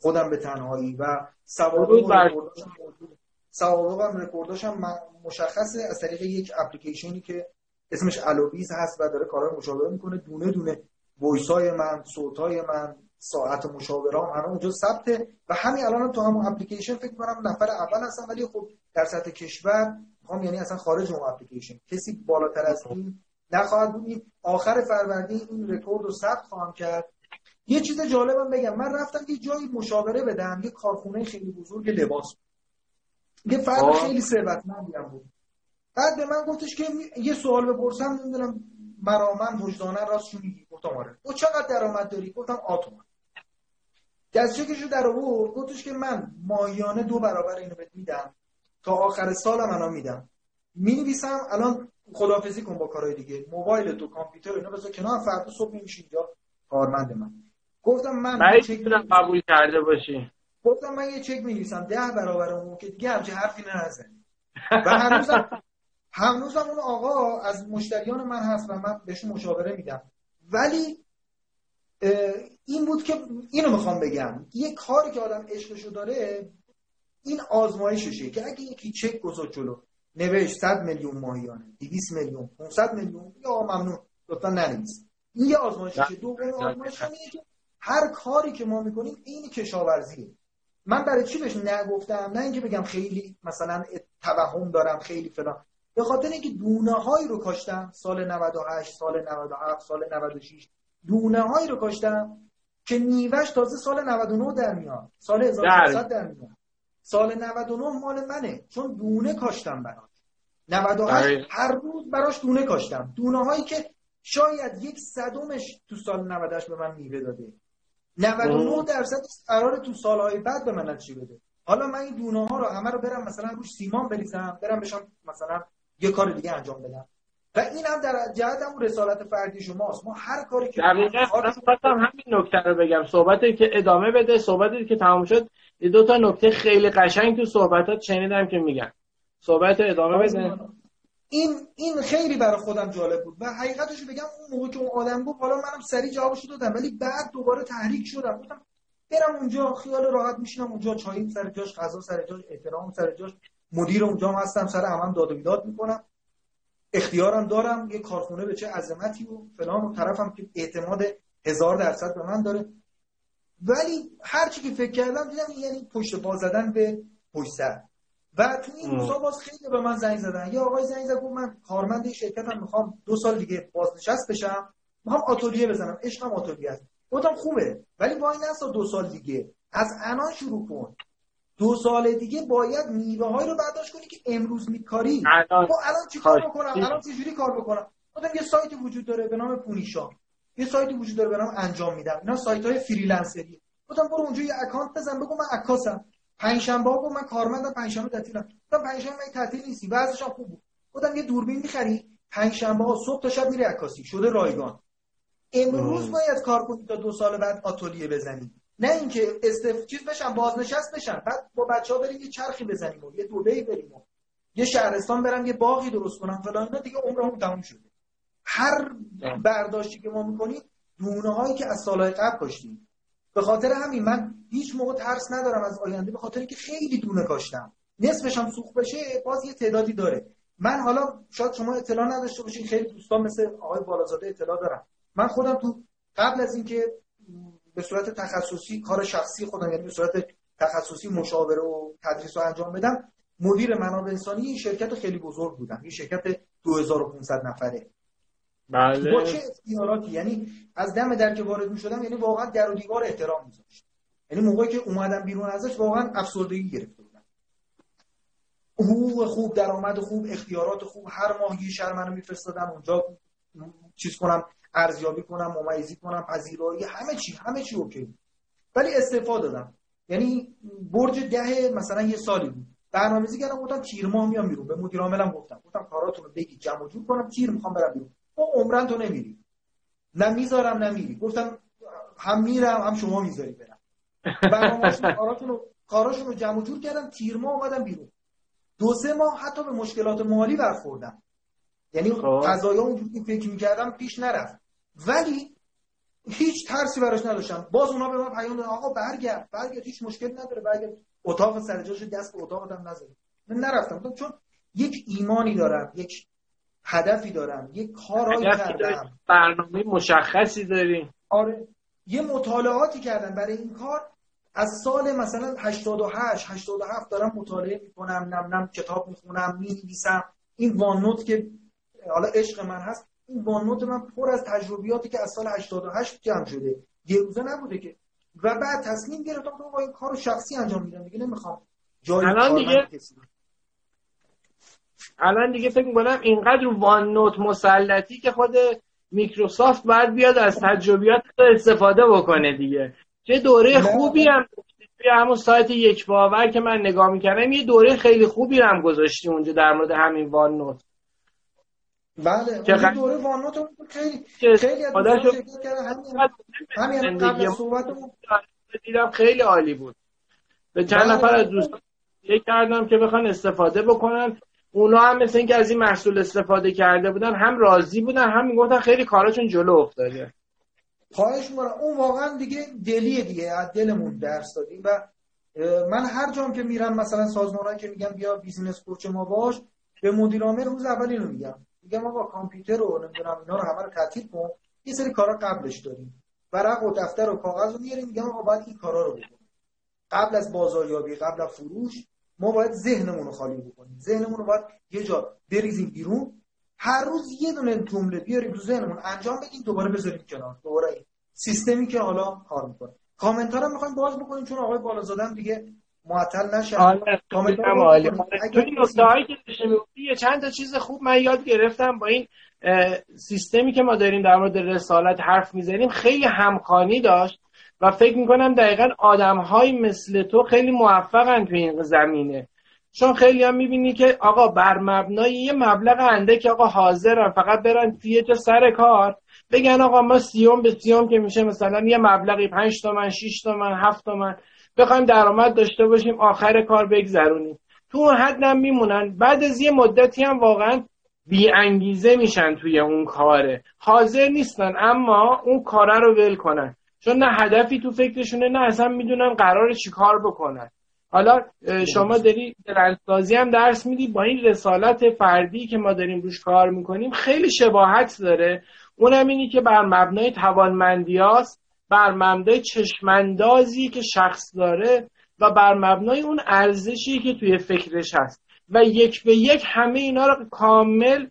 خودم به تنهایی و سوابق سوابقم رکورداشم. مشخصه از طریق یک اپلیکیشنی که اسمش الوبیز هست و داره کارهای مشاوره می‌کنه. دونه دونه voice های من صوت های من ساعت مشاوره هم همه اونجا ثبته. و همین الان هم تو همون اپلیکیشن فکر کنم نفر اول هستم ولی خب در سطح کشور می‌خوام یعنی اصلا خارج اون اپلیکیشن. کسی بالاتر از این نخواهد بود. آخر فروردین این رکورد رو ثبت خواهم کرد. یه چیز جالبم بگم. من رفتم یه جایی مشاوره بدم. یه کارخونه خیلی بزرگ لباس. یه فرد خیلی ثروتمندی هم بود. بعد به من گفتش که یه سوال بپرسم نمی‌دونم مرامن وجدانه راست میگی؟ گفتم آره. او چقدر درآمد داری؟ گفتم آتومان دستچکشو در آورد. گفتش که من ماهیانه دو برابر اینو بهت میدم. تا آخر سال منو میدم. می نویسم الان خدافزی کن با کارهای دیگه. موبایل تو کامپیوتر اینا بذار کنار فردا صبح میشی اینجا. کارمند من. گفتم من چک قبول کرده باشی. گفتم من یه چک می نویسم ده برابر اون که دیگه همچه حرفی نزنی. و هنوزم هنوزم اون آقا از مشتریان من هست و من بهش مشاوره میدم. ولی این بود که اینو می‌خوام بگم. یه کاری که آدم عشقشو داره این آزمایششه که اگه یکی چک گذاشت جلو نوشت 100 میلیون ماهیانه 200 میلیون 500 میلیون یا ممنون لطفا ننویس. این یه آزمایشه دوم آزمایش اینه که هر کاری که ما می‌کنیم این کشاورزیه. من برای چی بهش نگفتم؟ نه اینکه بگم خیلی مثلا توهم دارم خیلی فلان. به خاطر اینکه دونه هایی رو کاشتم سال 98 سال 97 سال 96 دونه هایی رو کاشتم که نیوش تازه سال 99 در میاد سال 1600 در میاد. سال 99 مال منه. چون دونه کاشتم براش. 98 هر روز براش دونه کاشتم. دونه هایی که شاید یک صدومش تو سال 98 به من میوه داده. 99 درصد قرار تو سالهای بعد به من چی بده. حالا من این دونه ها رو همه رو برم مثلا روش سیمان بریزم برم بشم مثلا یه کار دیگه انجام بدم. و این هم در جهت هم رسالت فردی شماست. ما هر کاری که خواستم همین نکته رو بگم. صحبتی که ادامه بده صحبتی که تمام شد دو تا نکته خیلی قشنگ تو صحبتات شنیدم که میگن. صحبت ادامه بده. این این خیلی برای خودم جالب بود. و حقیقتش بگم اون موقع که اون آدم بود حالا منم سری جوابشو دادم ولی بعد دوباره تحریک شدم. گفتم برم اونجا خیال راحت میشینم اونجا چای سر جاش غذا سر جاش احترام سر جاش مدیر اونجا هستم سر عمم داد و بیداد می‌کنم. اختیارم دارم یه کارخونه به چه عظمتی و فلان و طرفم که اعتماد هزار درصد به من داره. ولی هر چی که فکر کردم دیدم یعنی پشت باز زدن به پشت سر. و تو این روزا باز خیلی به من زنگ زدن. یا آقای زنگ زد گفت من کارمند شرکتم می‌خوام دو سال دیگه بازنشست بشم می‌خوام آتلیه بزنم. عشقم آتلیه است. گفتم خوبه ولی وای نسا دو سال دیگه. از الان شروع کن. دو سال دیگه باید میوه های رو برداشت کنی که امروز میکاری. الان. خب الان چی کار بکنم؟ الان چجوری کار بکنم؟ گفتم یه سایتی وجود داره به نام پونیشا. یه سایتی وجود داره به نام انجام میدم. اینا سایت های freelancer ی گفتم برو اونجا یه اکانت بزن بگو من عکاسم. پنجشنبه ها من کارمندم پنجشنبه تعطیلم گفتم پنجشنبه من تعطیل نیستی وضعش خوب بود. گفتم یه دوربین می‌خری پنجشنبه ها صبح تا شب میره عکاسی. شده رایگان. امروز باید کار کنی تا دو سال بعد آتلیه بزنی. نه اینکه استف چیز بشن بازنشست بشن. بعد با بچه ها بریم یه چرخی بزنیم و یه دوبی بریم و یه شهرستان برم یه باقی درست کنم فلان اینا دیگه عمرمون تموم شده. هر برداشتی که ما می‌کنیم دونه هایی که از سالهای قبل کاشتیم. به خاطر همین من هیچ موقع ترس ندارم از آینده به خاطر اینکه خیلی دونه کاشتم. نصفش هم سوخت بشه باز یه تعدادی داره. من حالا شاید شما اطلاع نداشته باشین خیلی دوستان مثل آقای بالازاده اطلاع دارم من خودم تو قبل از اینکه به صورت تخصصی کار شخصی خودم یعنی به صورت تخصصی مشاوره و تدریس رو انجام بدم مدیر منابع انسانی این شرکت خیلی بزرگ بودم. این شرکت 2500 نفره. بله. با چه اختیاراتی؟ یعنی از دم در که وارد می شدم یعنی واقعا در و دیوار احترام میذاشت. یعنی موقعی که اومدم بیرون ازش واقعا افسردگی گرفته بودم. حقوق خوب درآمد خوب اختیارات خوب هر ماه یه شهر منو میفرستادن اونجا چیز کنم. ارزیابی کنم ممیزی کنم پذیرایی همه چی همه چی اوکی. ولی استفاده دادم. یعنی برج ده مثلا یه سالی بود. برنامه‌ریزی کردم گفتم تیر ماه میام بیرون. به مدیر عاملم گفتم. گفتم کاراتون رو بگید جمع جور کنم تیر می‌خوام برم بیرون. او عمرن تو نمیری. نه می‌ذارم نمیری گفتم هم میرم هم شما می‌ذاری برم. برنامه‌شون کاراتون رو کاراشون رو جمع جور کردم تیر ماه اومدم بیرون. دو سه ماه حتی به مشکلات مالی برخوردم. یعنی خب. قضایا اونجوری فکر می‌کردم پیش نرفت. ولی هیچ ترسی براش نداشتم. باز اونا به من پیام دادن آقا برگرد. برگرد هیچ مشکلی نداره. برگرد. اتاق سر جاش دست به اتاقم نذاری من نرفتم. چون یک ایمانی دارم یک هدفی دارم یک کارایی کردم. برنامه مشخصی داری. آره. یه مطالعاتی کردم. برای این کار از سال مثلا 88 87 دارم مطالعه می‌کنم نم نم کتاب می‌خونم می‌نویسم. این وان که حالا عشق من هست این وانوت من پر از تجربیاتی که از سال 88 جمع شده. یه روزه نبوده که. و بعد تصمیم گرفتم که با این کارو شخصی انجام میدم. دیگه نمی‌خوام جای الان دیگه الان دیگه فکر می‌کنم اینقدر وان نوت مسلطی که خود میکروسافت باید بیاد از تجربیات استفاده بکنه دیگه. چه دوره خوبی هم توی همون سایت یک باور که من نگاه می‌کردم یه دوره خیلی خوبی هم گذاشتی اونجا در مورد همین وان نوت بله چه اون دوره وانوت هم خیلی که خیلی از همین همین قبل. صحبتمون دیدم خیلی عالی بود. به چند بله. نفر از دوستان کردم که بخوان استفاده بکنن. اونا هم مثل اینکه از این محصول استفاده کرده بودن هم راضی بودن هم می‌گفتن خیلی کاراشون جلو افتاده. خواهش می‌کنم. اون واقعا دیگه دلیه دیگه از دلمون درس دادیم و من هر جام که میرم مثلا سازمانایی که میگم بیا بیزینس کوچ ما باش به مدیر عامل روز اول اینو میگم. میگم آقا کامپیوتر رو نمی‌دونم اینا رو همه رو تعطیل کن. یه سری کارا قبلش داریم. ورق و دفتر و کاغذ رو میاریم میگم آقا باید این کارا رو بکنیم. قبل از بازاریابی قبل از فروش ما باید ذهنمون رو خالی بکنیم. ذهنمون رو باید یه جا بریزیم بیرون. هر روز یه دونه جمله بیاریم تو ذهنمون. انجام بدیم دوباره بذاریم کنار. دوباره سیستمی که حالا کار می‌کنه. کامنت ها رو می‌خوایم باز بکنیم چون آقای بالازاده دیگه معطل نشن آره عالی. آره، که داشته می‌گفتی یه چند تا چیز خوب من یاد گرفتم با این سیستمی که ما داریم در مورد رسالت حرف می‌زنیم خیلی همخوانی داشت و فکر می‌کنم دقیقا آدم مثل تو خیلی موفقن تو این زمینه. چون خیلی هم می‌بینی که آقا بر مبنای یه مبلغ انده که آقا حاضرن فقط برن توی یه جا سر کار بگن آقا ما سیوم به سیوم که میشه مثلا یه مبلغی پنج تومن شیش تومن هفت تومن. بخوایم درآمد داشته باشیم آخر کار بگذرونیم. تو اون حد هم میمونن. بعد از یه مدتی هم واقعا بی انگیزه میشن توی اون کاره. حاضر نیستن اما اون کاره رو ول کنن. چون نه هدفی تو فکرشونه نه اصلا می‌دونن قرار چی کار بکنن. حالا شما داری برندسازی هم درس میدی با این رسالت فردی که ما داریم روش کار می‌کنیم خیلی شباهت داره. اونم اینی که بر مبنای توانمندی هاست بر مبنای چشماندازی که شخص داره و بر مبنای اون ارزشی که توی فکرش هست. و یک به یک همه اینا رو کامل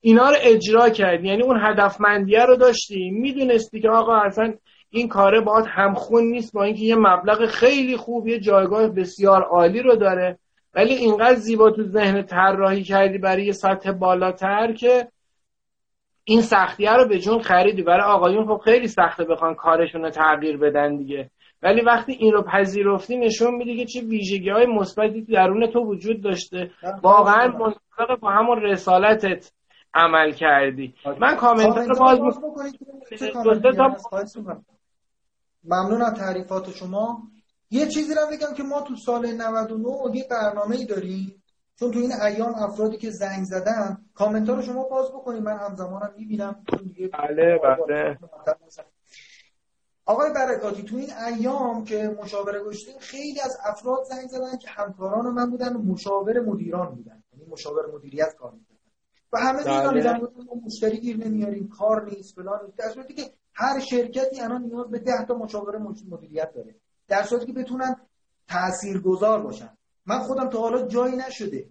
اینا رو اجرا کردی. یعنی اون هدفمندیه رو داشتی. می‌دونستی که آقا اصلا این کاره باید همخون نیست با اینکه یه مبلغ خیلی خوب یه جایگاه بسیار عالی رو داره. ولی اینقدر زیبا تو ذهن طراحی کردی برای یه سطح بالاتر که این سختیه رو به جون خریدی. برای آقایون خب خیلی سخته بخوان کارشون رو تغییر بدن دیگه. ولی وقتی این رو پذیرفتی نشون میده که چه ویژگی های مثبتی درون تو وجود داشته. واقعا منطبق با همون رسالتت عمل کردی. من کامنت رو باز. ممنون از تعریفات شما. یه چیزی رو بگم که ما تو سال 99 یه برنامه ای داریم. چون تو این ایام افرادی که زنگ زدن کامنت ها رو شما باز بکنید. من همزمانم می‌بینم. بله بله. آقای برکاتی تو این ایام که مشاوره گشتیم خیلی از افراد زنگ زدن که همکاران من بودن و مشاور مدیران بودن. یعنی مشاور مدیریت کار می‌کردن. و همه بله. می‌دونن ما مشتری گیر نمیاریم کار نیست فلان نیست. در صورتی که هر شرکتی الان نیاز به 10 تا مشاور مدیریت داره. در صورتی که بتونن تاثیرگذار باشن. من خودم تا حالا جایی نشده.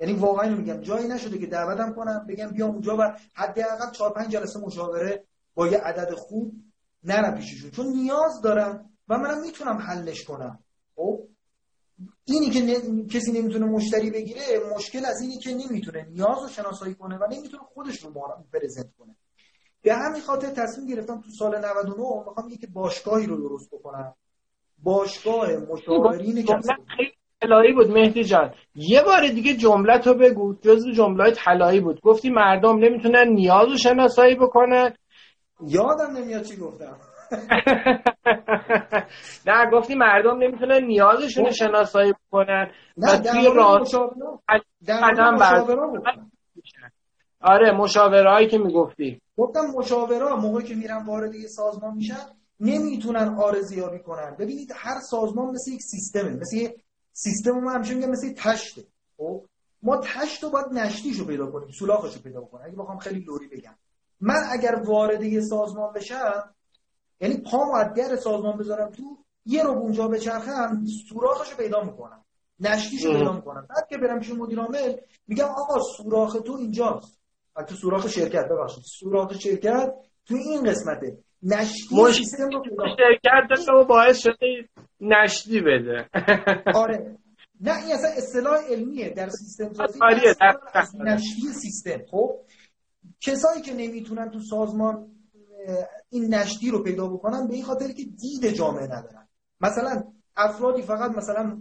یعنی واقعا میگم جایی نشده که دعوتم کنم بگم بیام اونجا و حداقل 4 5 جلسه مشاوره با یه عدد خوب نرم پیششون. چون نیاز دارم و منم می‌تونم حلش کنم. خب؟ اینی که ن... کسی نمی‌تونه مشتری بگیره مشکل از اینی که نمی‌تونه. نیاز رو شناسایی کنه و نمی‌تونه خودش رو پرزنت کنه. به همین خاطر تصمیم گرفتم تو سال 99 می‌خوام یک باشگاهی رو درست بکنم. باشگاه مشاورین کسب طلایی بود مهدی جان. یه بار دیگه جمله تو بگو جزو جمله طلایی بود. گفتی مردم نمی‌تونن نیاز رو شناسایی بکنن. یادم نمیاد چی گفتم. نه گفتی مردم نمی‌تونن نیازشون رو شناسایی بکنن. در مورد مشاورا گفتم آره مشاورهایی که می‌گفتی. گفتم مشاورا موقعی که میرن وارد یه سازمان میشن نمی‌تونن آرزیابی کنن. ببینید هر سازمان مثل یک سیستمه مثل سیستم ما همیشه میگم مثل تشته. خب؟ ما تشت رو باید نشتیشو پیدا کنیم سولاخشو پیدا کنیم اگه بخوام خیلی لوری بگم. من اگر وارد یه سازمان بشم یعنی پامو از در سازمان بذارم تو یه رو اونجا بچرخم سوراخشو پیدا می‌کنم. نشتیشو پیدا می‌کنم. بعد که برم پیش مدیر عامل میگم آقا سوراخ تو اینجاست. تو سوراخ شرکت ببخشید. سوراخ شرکت تو این قسمته. نشتی. سیستم رو شرکت تو باعث شده نشتی بده. آره. نه این اصلا اصطلاح علمیه. در سیستم سازی آره در نشتی سیستم. خب کسایی که نمی‌تونن تو سازمان این نشتی رو پیدا بکنن به این خاطر که دید جامعه ندارن. مثلا افرادی فقط مثلا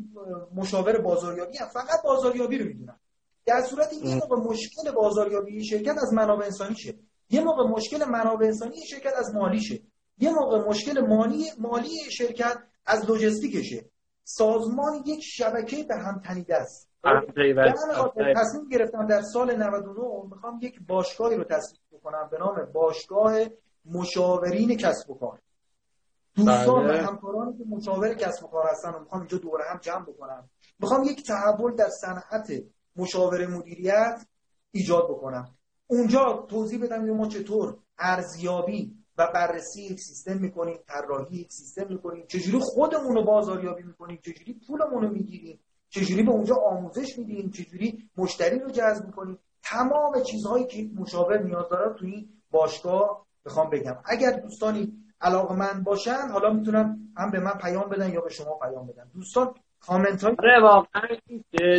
مشاور بازاریابی هم فقط بازاریابی رو می‌دونن. در صورت یه موقع مشکل بازاریابی شرکت از منابع انسانی شه یه موقع مشکل منابع انسانی شرکت از مالی شه یه موقع مشکل مالی مالی شرکت از لوجستیکشه. سازمان یک شبکه به هم تنیده است. تصمیم گرفتم در سال 99 می‌خوام یک باشگاهی رو تصمیم بکنم به نام باشگاه مشاورین کسب و کار. دوستان و بله. همکارانی که مشاور کسب و کار هستن و می‌خوام اینجا دوره هم جمع بکنم. می‌خوام یک تحول در صنعت مشاور مدیریت ایجاد بکنم. اونجا توضیح بدم ما چطور ارزیابی و بررسی یک سیستم می‌کنیم طراحی یک سیستم می‌کنیم چجوری خودمون رو بازاریابی می‌کنیم چجوری پولمون رو می‌گیریم چجوری به اونجا آموزش میدیم چجوری مشتری رو جذب می‌کنیم. تمام چیزهایی که مشاور نیاز داره توی این باشگاه بخوام بگم. اگر دوستانی علاقه من باشن حالا می‌تونم هم به من پیام بدن یا به شما پیام بدن. دوستان کامنت های آره واقعا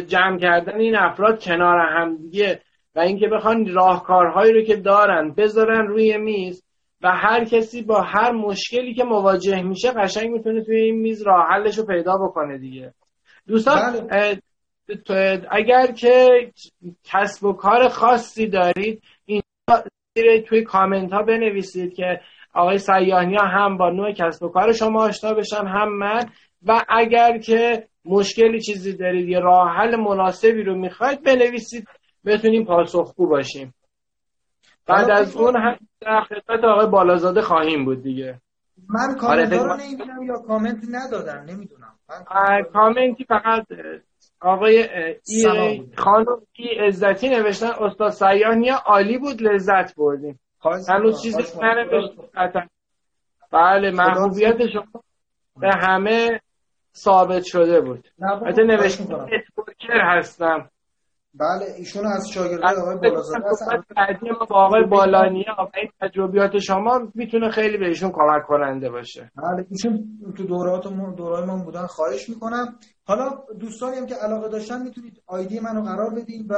جمع کردن این افراد کنار هم دیگه و اینکه بخوان راهکارهایی رو که دارن بذارن روی میز و هر کسی با هر مشکلی که مواجه میشه قشنگ می‌تونه توی این میز راه حلش رو پیدا بکنه دیگه دوستان بله. اگر که کسب و کار خاصی دارید این توی کامنت ها بنویسید که آقای سیاهنی هم با نوع کسب و کار شما آشنا بشن هم من و اگر که مشکلی چیزی دارید یا راه حل مناسبی رو می‌خواید بنویسید بتونیم پاسخگو باشیم. بعد از اون هم در خدمت آقای بالازاده خواهیم بود دیگه. من کامنت رو نمی‌دونم یا کامنت ندادم نمی‌دونم. کامنتی فقط آقای ای خانم ای عزتی نوشتن استاد سیاهنیا عالی بود لذت بردیم. هنوز چیزی ننوشتن بله محبوبیت شما به همه ثابت شده بود. البته نوشته نتورکر هستم. بله ایشون از شاگردای آقای بالازاده هستن. ما با آقای بالانیا و این تجربیات شما می‌تونه خیلی بهشون کمک کننده باشه. بله ایشون تو دورات دورای ما بودن خواهش می‌کنم. حالا دوستانی هم که علاقه داشتن می‌تونید آیدی منو قرار بدین و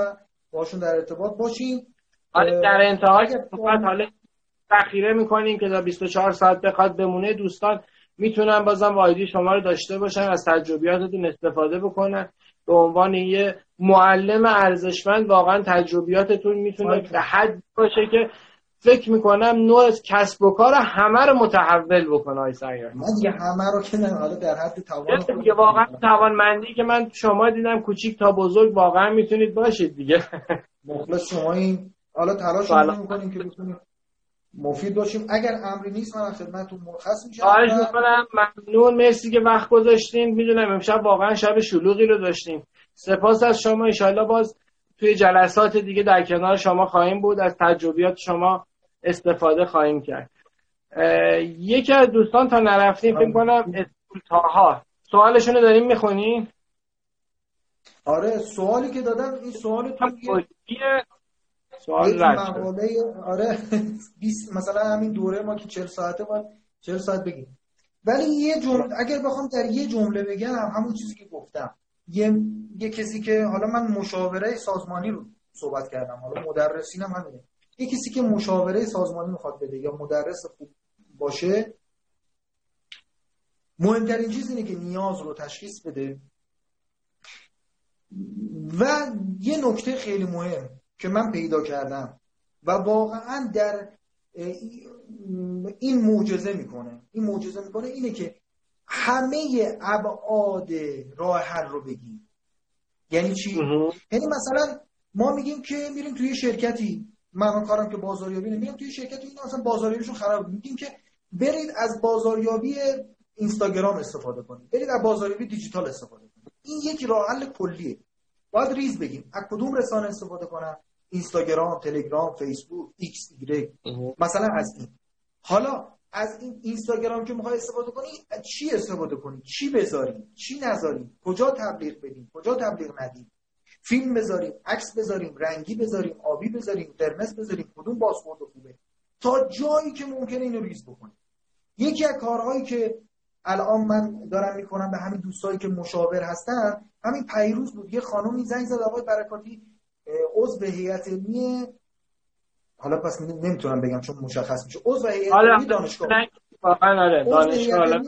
باشون در ارتباط باشین. حالا در انتهای صحبت حالا تخیره می‌کنیم که تا 24 ساعت بخواد بمونه دوستان می‌تونن بازم آیدی شما رو داشته باشن از تجربیاتتون استفاده بکنن. به عنوان یه معلم ارزشمند واقعا تجربیاتتون می‌تونه به حد باشه که فکر می‌کنم نوع کسب و کار همه رو متحول بکنه های سیار. من دیگه همه رو که حالا در حد توان دیگه واقعا توانمندی که من شما دیدم کوچیک تا بزرگ واقعا می‌تونید باشید دیگه. مخلص شما این حالا تلاش. می‌کنیم که بتونیم مفید باشیم. اگر امری نیست من خدمتتون مرخص میشم خواهش می‌کنم. ممنون. مرسی که وقت گذاشتین می‌دونم امشب واقعا شب شلوغی رو داشتیم. سپاس از شما. انشالله باز توی جلسات دیگه در کنار شما خواهیم بود. از تجربیات شما استفاده خواهیم کرد. یکی از دوستان تا نرفتیم فکر کنم اسکولتاها سوالشون رو داریم می‌خونیم آره سوالی که دادم این سوال تو سوال مقاله آره 20 مثلا همین دوره ما که 40 ساعته باید 40 ساعت بگیم. ولی یه جمله اگر بخوام در یه جمله بگم همون چیزی که گفتم. یه, یه کسی که حالا من مشاوره سازمانی رو صحبت کردم حالا مدرسینم همینه. یه کسی که مشاوره سازمانی می‌خواد بده یا مدرس خوب باشه مهمترین چیز اینه که نیاز رو تشخیص بده. و یه نکته خیلی مهم که من پیدا کردم. و واقعا در این معجزه می‌کنه. این معجزه می‌کنه اینه که همه ابعاد راه حل رو بگیم. یعنی چی؟ یعنی مثلا ما میگیم که میریم توی شرکتی من کارم که بازاریابی میریم توی شرکتی این مثلا بازاریابیشون خراب میگیم که برید از بازاریابی اینستاگرام استفاده کنید. برید از بازاریابی دیجیتال استفاده کنید. این یک راه حل کلیه. باید ریز بگیم. از کدوم رسانه استفاده کنم؟ اینستاگرام تلگرام فیسبوک ایکس ایگرگ. مثلا از این. حالا از این اینستاگرام که می‌خوای استفاده کنی چی استفاده کنی؟ چی بذاریم چی نذاریم کجا تبلیغ بدیم؟ کجا تبلیغ ندیم؟ فیلم بذاریم عکس بذاریم رنگی بذاریم آبی بذاریم قرمز بذاریم کدوم بازخورد خوبه؟ تا جایی که ممکنه اینو ریز بکنیم. یکی از کارهایی که الان من دارم می‌کنم به همین دوستایی که مشاور هستن همین پیروز بود. یه خانومی زنگ زد آقای برکاتی عضو هیئت علمی حالا پس نمی‌تونم بگم چون مشخص میشه. عضو هیئت علمی دانشگاه آره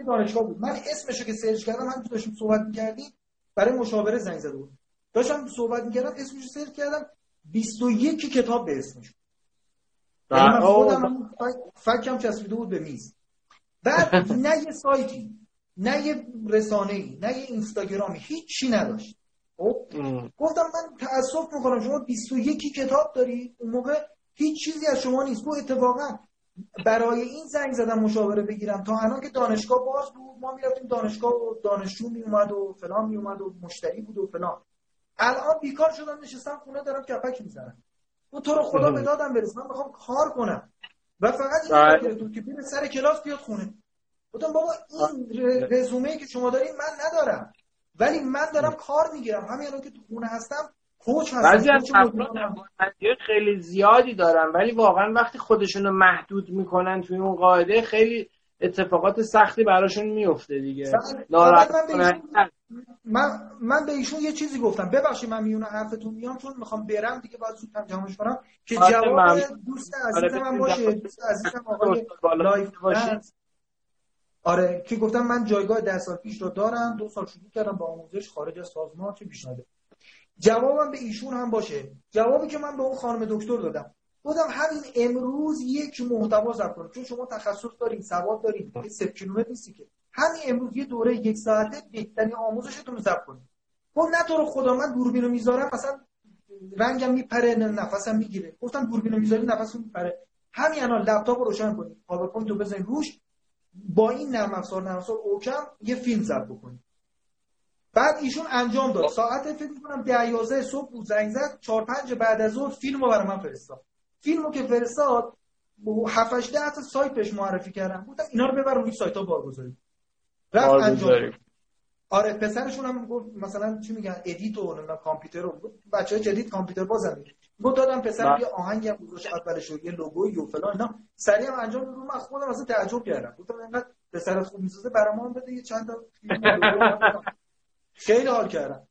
دانشگاه بود. من اسمشو که سرچ کردم هم داشتیم صحبت می‌کردیم برای مشاوره زنگ زده بود. داشتم صحبت می‌کردم اسمشو سرچ کردم 21 کتاب به اسمش یعنی من خودم فکم چسبیده بود به میز. بعد نه یه سایتی نه یه رسانه ای نه یه اینستاگرامی هیچی نداشت. خب گفتم من تاسف می‌کنم شما 21 کتاب داری؟ اون موقع هیچ چیزی از شما نیست. تو اتفاقا برای این زنگ زدم مشاوره بگیرم. تا الان که دانشگاه باز بود ما می‌رفتیم دانشگاه و دانشجو میومد و فلان میومد و مشتری بود و فلان. الان بیکار شدم نشستم خونه دارم کپک می‌زنم. اون تو رو خدا به دادم برس من می‌خوام کار کنم. و فقط این تو که بیر سر کلاس بیاد خونه. گفتم بابا این رزومه که شما دارین من ندارم. ولی من دارم کار می‌گیرم. همین الان که تو خونه هستم کوچ هستم خیلی زیادی دارم ولی واقعا وقتی خودشونو محدود می‌کنن توی اون قاعده خیلی اتفاقات سختی براشون میفته دیگه. من, من به ایشون یه چیزی گفتم. ببخشید من میونه حرفتون میام چون می‌خوام برم دیگه باید زودتر جمعش کنم که آره، جواب دوست عزیز آره، من باشه. دوست عزیزم آقای لایف آره که گفتم من جایگاه ده سال پیش رو دارم دو سال شروع کردم با آموزش خارج از سازمان چه پیشنهاده جوابم به ایشون هم باشه. جوابی که من به اون خانم دکتر دادم. گفتم همین امروز یک محتوا ضبط کنم چون شما تخصص دارین سواد دارین صفر کیلومتر نیستی که. همین امروز یه دوره یک ساعته بهترین آموزشتون رو ضبط کنید گفت نه تو رو خدا من دوربین رو می‌ذارم مثلا رنگم میپره نفسم می‌گیره. گفتم دوربین رو می‌ذاری نفسم میپره. همین الان لپتاپ رو روشن کنید PowerPoint رو روش با این نرم افزار نرم افزار oCam یه فیلم ضبط بکنید بعد ایشون انجام داد. ساعت فکر می‌کنم 10 صبح بود زنگ زد 4 5 بعد از ظهر فیلمو برای من فرستاد. فیلمو که فرستاد 7 8 تا سایت بهش معرفی کردم. گفتم اینا رو ببر روی سایت ها بارگذاری رفت انجام آره پسرشون هم گفت مثلا چی میگن edit و کامپیوتر رو بچه جدید کامپیوتر بازم گفت دادم پسر یه آهنگی هم گذاشت اولش یه لوگوی و فلان اینا. سریع هم انجام رو من خودم اصلا تعجب کردم. گفتم اینقدر پسرت خوب می‌سازه برام هم بده یه چند تا خیلی حال کردم.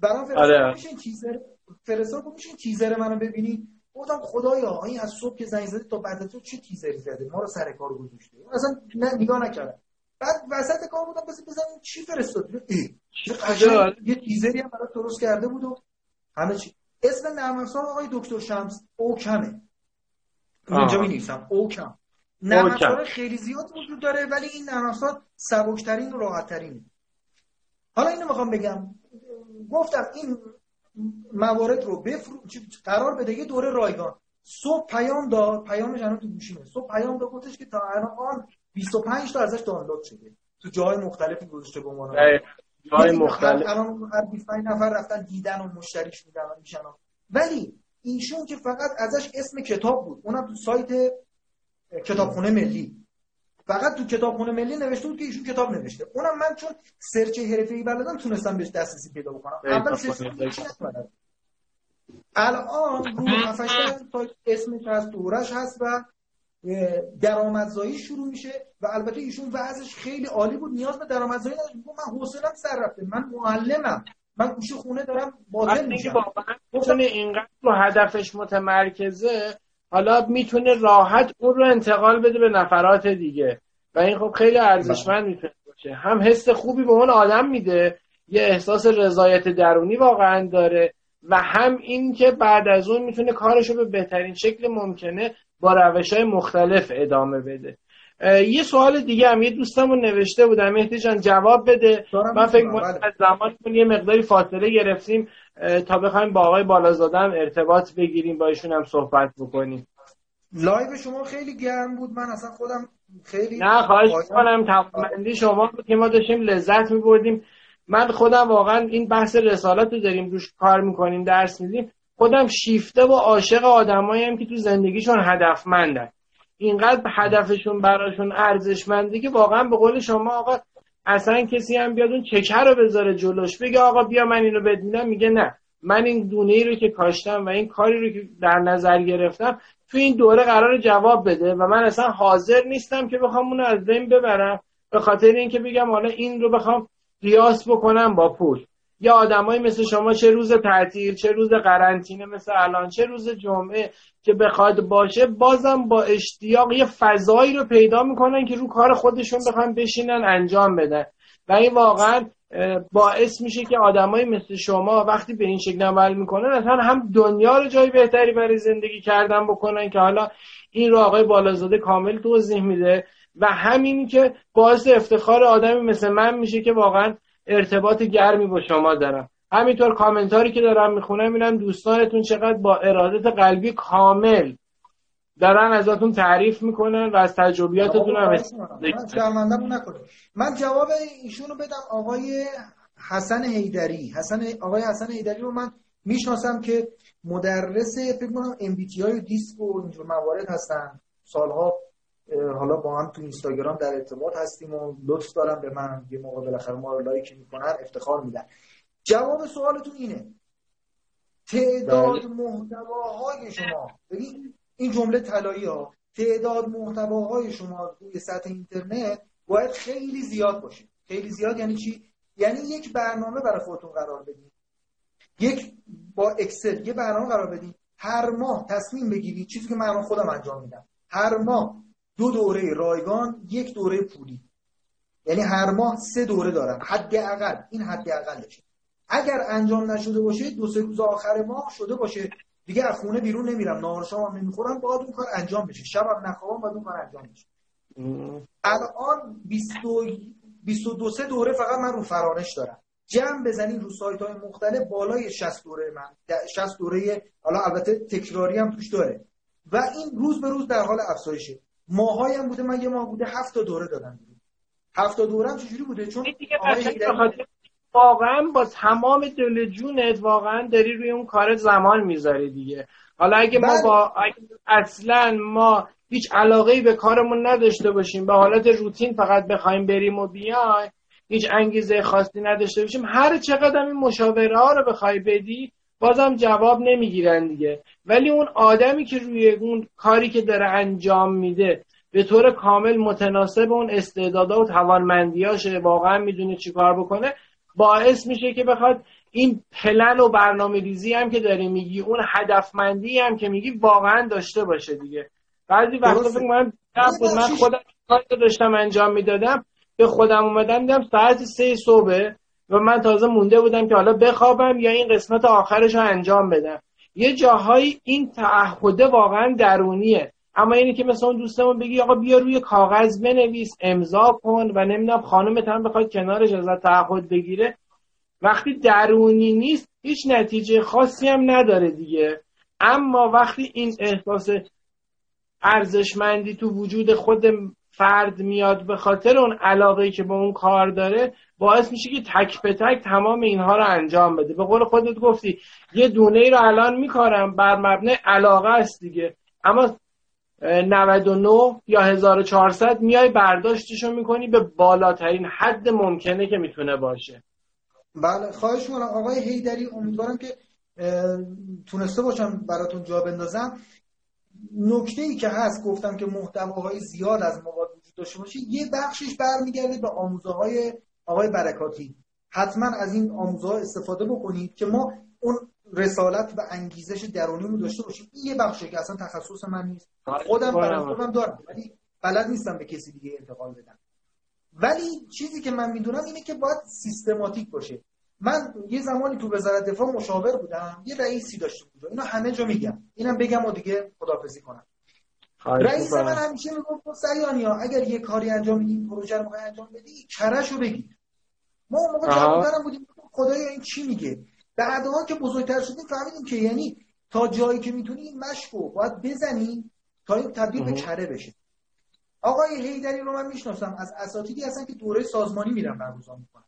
برام فرستاد آره. میشه تیزر. فرستاد میشه تیزر منو ببینی؟ گفتم خدایا این از صبح که زنگ زدی تا بعد تو چه تیزری زده؟ ما رو سر کار گذاشته. اصلا نه نگاه نکردم. بعد وسط کار بودم بس بزنم چی فرستاد؟ ای یه تیزری هم برات درست کرده بود و همه چی. اسم نرم افزار آقای دکتر شمس اوکمه. اینجا می نویسم اوکم. نرم افزار خیلی زیاد وجود داره ولی این نرم افزار سبکترین و راحتترینه حالا اینو می‌خوام بگم. گفتم این موارد رو بفرو... قرار بده یه دوره رایگان. صبح پیام داد پیامش الان تو گوشیمه. صبح پیام داد گفتش که تا الان 25 تا ازش دانلود شده. تو جای مختلفی گذاشته به عنوان جای یعنی مختلف. الان هر 25 نفر رفتن دیدن و مشتریش میدن میشن. ولی ایشون که فقط ازش اسم کتاب بود. اونم تو سایت کتابخونه ملی. فقط تو کتابخونه ملی نوشته بود که ایشون کتاب نوشته. اونم من چون سرچ حرفه‌ای بلدم تونستم بهش دسترسی پیدا بکنم. اول سرچ الان رو هفتش اسمش هست دورش هست و درآمدزایی شروع میشه و البته ایشون وضعش خیلی عالی بود نیاز به درآمدزایی نداشت. من حوصله‌ام سر رفته من معلمم من گوشه خونه دارم بادل میشم می‌تونه اینقدر رو هدفش متمرکزه حالا می‌تونه راحت اون رو انتقال بده به نفرات دیگه. و این خب خیلی ارزشمند می‌تونه باشه. هم حس خوبی به اون آدم میده یه احساس رضایت درونی واقعا داره و هم این که بعد از اون می‌تونه کارش رو به بهترین شکل ممکنه با روش های مختلف ادامه بده. یه سوال دیگه هم یه دوستمون نوشته بودم مهدی جان جواب بده. من فکر می‌کنم بله. از زمان یه مقداری فاصله گرفتیم تا بخوایم با آقای بالازاده هم ارتباط بگیریم با ایشون هم صحبت بکنیم. لایو شما خیلی گرم بود من اصلا خودم خیلی نه خواهش کنم تمامندی شما بود که ما داشتیم لذت میبردیم. من خودم واقعا این بحث رسالت رو داریم روش کار می‌کنیم درس میدیم. خودم شیفته و عاشق آدمایی که تو زندگیشون هدفمندن. اینقدر هدفشون براشون ارزشمنده که واقعا به قول شما آقا اصلا کسی هم بیاد اون چکه رو بذاره جلوش بگه آقا بیا من اینو بد میگه نه. من این دونه ای رو که کاشتم و این کاری رو که در نظر گرفتم تو این دوره قرار جواب بده و من اصلا حاضر نیستم که بخوام اونو از بین ببرم. به خاطر اینکه بگم حالا این رو بخوام قیاس بکنم با پول. یا آدمایی مثل شما چه روز تعطیل چه روز قرنطینه مثل الان چه روز جمعه که بخواد باشه بازم با اشتیاق یه فضایی رو پیدا می‌کنن که رو کار خودشون بخوان بشینن انجام بدن. و این واقعا باعث میشه که آدمایی مثل شما وقتی به این شکل عمل می‌کنن اصلا هم دنیا رو جای بهتری برای زندگی کردن بکنن که حالا این رو آقای بالازاده کامل توضیح میده. و همین که باعث افتخار آدمی مثل من میشه که واقعا ارتباط گرمی با شما دارم. همینطور کامنتاری که دارم می‌خونم اینم دوستانتون چقدر با ارادت قلبی کامل دارن ازتون تعریف می‌کنن و از تجربیاتتون هم من جواب ایشونو بدم آقای حسن هیدری حسن آقای حسن هیدری رو من می‌شناسم که مدرس فکر کنم ام بی تی های دیسک و اینجور موارد هستن. سالها حالا با هم تو اینستاگرام در ارتباط هستیم و لطف دارم به من یه موقع بالاخره ما رو لایک می‌کنن افتخار میدن. جواب سوالتون اینه. تعداد بله. محتواهای شما ببین این جمله طلایی ها تعداد محتواهای شما روی سطح اینترنت باید خیلی زیاد باشه. خیلی زیاد یعنی چی؟ یعنی یک برنامه برای خودتون قرار بدید یک با اکسل یه برنامه قرار بدید هر ماه تصمیم بگیرید چیزی که من خودم انجام میدم. هر ماه دو دوره رایگان یک دوره پولی. یعنی هر ماه سه دوره دارم. حداقل این حداقلشه اگر انجام نشده باشه دو سه روز آخر ماه شده باشه. دیگه از خونه بیرون نمیرم. نهار شام هم نمی‌خورم. باید اون کار انجام بشه. شبم نخوابم باید اون کار انجام بشه. الان 22 سه دوره فقط من رو فرانش دارم. جمع بزنین رو سایت های مختلف بالای 60 دوره من. 60 دوره حالا البته تکراری هم توش داره. و این روز به روز در حال افزایشه. ماهایی هم بوده من یه ماه بوده هفت دوره دادم هفت دوره هم چجوری بوده؟ چون واقعا با تمام دل جونت واقعا داری روی اون کار زمان می‌ذاری دیگه. حالا اگه ما بله. با اگه اصلا ما هیچ علاقه به کارمون نداشته باشیم به حالت روتین فقط بخوایم بریم و بیایم هیچ انگیزه خاصی نداشته باشیم هر چقدر این مشاوره ها رو بخوای بدی بازم جواب نمی‌گیرن دیگه. ولی اون آدمی که روی اون کاری که داره انجام میده به طور کامل متناسب اون استعدادا و توانمندیاشه واقعا می‌دونه چی کار بکنه. باعث میشه که بخواد این پلن و برنامه ریزی هم که داری میگی اون هدفمندی هم که میگی واقعا داشته باشه دیگه. بعضی وقتا فکر من من خودم کار داشتم انجام می‌دادم به خودم اومدم دیدم ساعت سه صبح و من تازه مونده بودم که حالا بخوابم یا این قسمت آخرش رو انجام بدم. یه جاهایی این تعهده واقعا درونیه. اما اینی که مثلا اون دوستمون بگی آقا بیا روی کاغذ بنویس امضا کن و نمی‌دونم خانمت هم بخواد کنارش ازت تعهد بگیره. وقتی درونی نیست هیچ نتیجه خاصی هم نداره دیگه. اما وقتی این احساس ارزشمندی تو وجود خود فرد میاد به خاطر اون علاقه که به اون کار داره باعث میشه که تک به تک تمام اینها رو انجام بده. به قول خودت گفتی یه دونه ای رو الان میکارم بر مبنای علاقه است دیگه. اما 99 یا 1400 میای برداشتشو می‌کنی به بالاترین حد ممکنه که می‌تونه باشه. بله خواهش می‌کنم. آقای هیدری امیدوارم که تونسته باشم براتون جا بندازم. نکته ای که هست گفتم که محتواهای زیاد از مواد وجود داشته باشه یه بخشش برمیگرده به آموزه های آقای برکاتی. حتما از این آموزه ها استفاده بکنید که ما اون رسالت و انگیزش درونی رو داشته باشیم. این یه بخشه که اصلا تخصص من نیست. آره، خودم برای خودم دارم ولی بلد نیستم به کسی دیگه انتقال بدم. ولی چیزی که من می‌دونم اینه که باید سیستماتیک باشه. من یه زمانی تو وزارت دفاع مشاور بودم یه رئیسی داشته بود. اینو همه جا میگم اینم بگم و دیگه خدافظی کنم. رئیس من همیشه می‌گفت سریانی ها اگر یه کاری انجام میدی پروژه رو انجام بدی کرشو بگیر. ما اون موقع بودیم. خدایا این چی میگه؟ بعدها که بزرگتر شدیم فهمیدیم که یعنی تا جایی که می‌تونی این مشکو باید بزنی تا این تبدیل به کره بشه. آقای هیدری رو من می‌شناسم. از اساتیدی هستن که دوره سازمانی میرم برگزار می‌کنم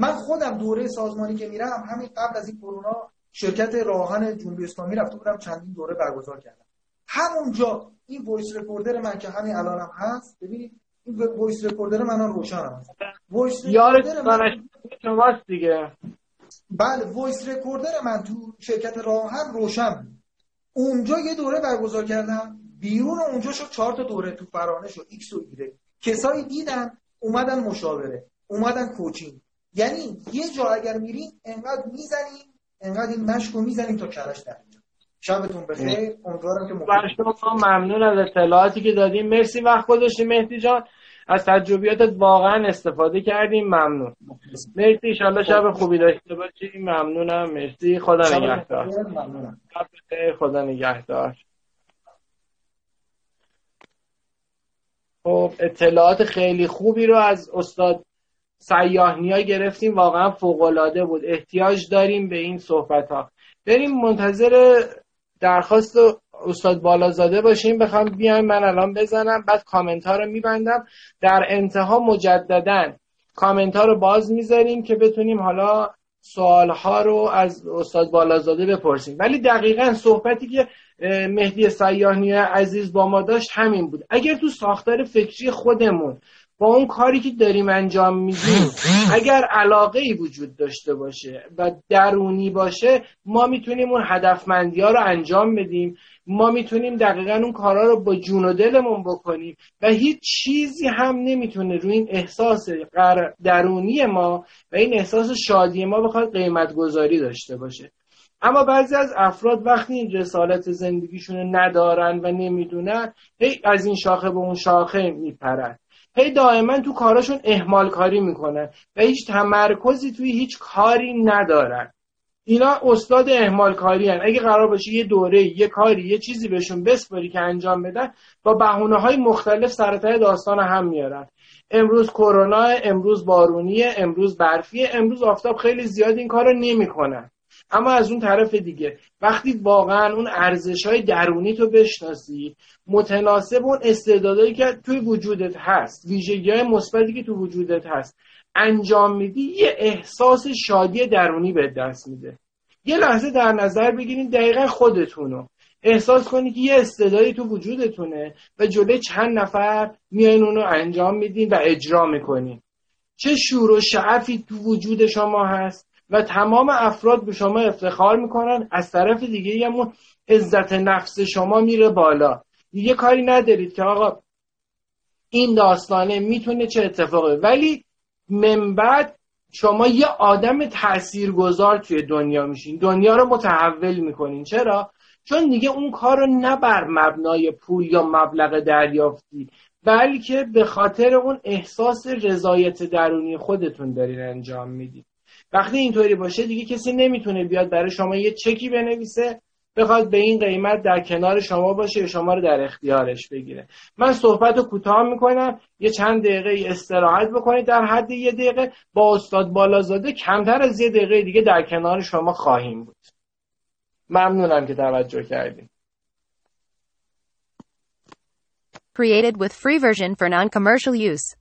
من خودم دوره سازمانی که میرم همین قبل از این کرونا شرکت راه‌آهن جمهوری اسلامی رفته بودم چندین دوره برگزار کردم. همونجا این voice recorder من که همین الانم هست ببینید این voice recorder من روشن هست voice recorder من دیگه. بله voice recorder من تو شرکت راه‌آهن روشن. اونجا یه دوره برگزار کردم بیرون اونجا شد چهار تا دوره تو فرانه شد ایکس و ایگرگ کسایی دیدن اومدن مشاوره اومدن کوچینگ یعنی یه جا اگر میرین انقدر می‌زنیم انقدر این مشکو می‌زنیم تا کرش در شبتون بخیر. امیدوارم که شما ممنون از اطلاعاتی که دادیم. مرسی وقت گذاشتیم مهدی جان. از تجربیاتت واقعا استفاده کردیم. ممنون. مرسی. ایشالله شب خوبی داشته باشی. ممنونم. مرسی. خدا نگهدار. خدا نگهدار. خب اطلاعات خیلی خوبی رو از استاد سیاهنیا گرفتیم واقعا فوقالعاده بود. احتیاج داریم به این صحبت ها بریم منتظر درخواست استاد بالازاده باشیم. بخوام بیایم من الان بزنم بعد کامنت ها رو میبندم. در انتها مجددا کامنت ها رو باز می‌ذاریم که بتونیم حالا سوال ها رو از استاد بالازاده بپرسیم. ولی دقیقا صحبتی که مهدی سیاهنی عزیز با ما داشت همین بود. اگر تو ساختار فکری خودمون با اون کاری که داریم انجام میدیم اگر علاقه ای وجود داشته باشه و درونی باشه ما می‌تونیم اون هدفمندی ها رو انجام بدیم. ما می‌تونیم دقیقا اون کارا رو با جون و دلمون بکنیم. و هیچ چیزی هم نمی‌تونه روی این احساس درونی ما و این احساس شادی ما بخواد قیمت گذاری داشته باشه. اما بعضی از افراد وقتی این رسالت زندگیشون ندارن و نمی‌دونن هی از این شاخه به اون شاخه میپرن. هی دائما تو کاراشون اهمال کاری می‌کنن و هیچ تمرکزی توی هیچ کاری ندارن. اینا استاد اهمال کاری هن. اگه قرار باشه یه دوره یه کاری یه چیزی بهشون بسپاری که انجام بدن با بهونه های مختلف سرطه داستان هم میارن. امروز کرونا امروز بارونیه امروز برفیه امروز آفتاب خیلی زیاد این کارو نمی‌کنن. اما از اون طرف دیگه وقتی واقعا اون ارزش های درونی تو بشناسی متناسب اون استعدادایی که توی وجودت هست ویژگی های مثبتی که تو وجودت هست انجام میدی یه احساس شادی درونی به دست میده. یه لحظه در نظر بگیرین دقیقا خودتونو. احساس کنی که یه استعدادی تو وجودتونه و جلوی چند نفر میاین اونو انجام میدین و اجرا می‌کنین. چه شور و شعفی تو وجود شما هست. و تمام افراد به شما افتخار می‌کنن. از طرف دیگه همون عزت نفس شما میره بالا. دیگه کاری ندارید که آقا این داستانه می‌تونه چه اتفاقه ولی من بعد شما یه آدم تاثیرگذار توی دنیا میشین. دنیا رو متحول می‌کنین. چرا؟ چون دیگه اون کار رو نه بر مبنای پول یا مبلغ دریافتی بلکه به خاطر اون احساس رضایت درونی خودتون دارین انجام می‌دید. وقتی اینطوری باشه دیگه کسی نمی‌تونه بیاد برای شما یه چکی بنویسه بخواد به این قیمت در کنار شما باشه شما رو در اختیارش بگیره. من صحبت رو کوتاه می‌کنم یه چند دقیقه استراحت بکنید. در حد یه دقیقه با استاد بالازاده کمتر از یه دقیقه دیگه در کنار شما خواهیم بود. ممنونم که توجه کردیم. Created with free version for non-commercial use.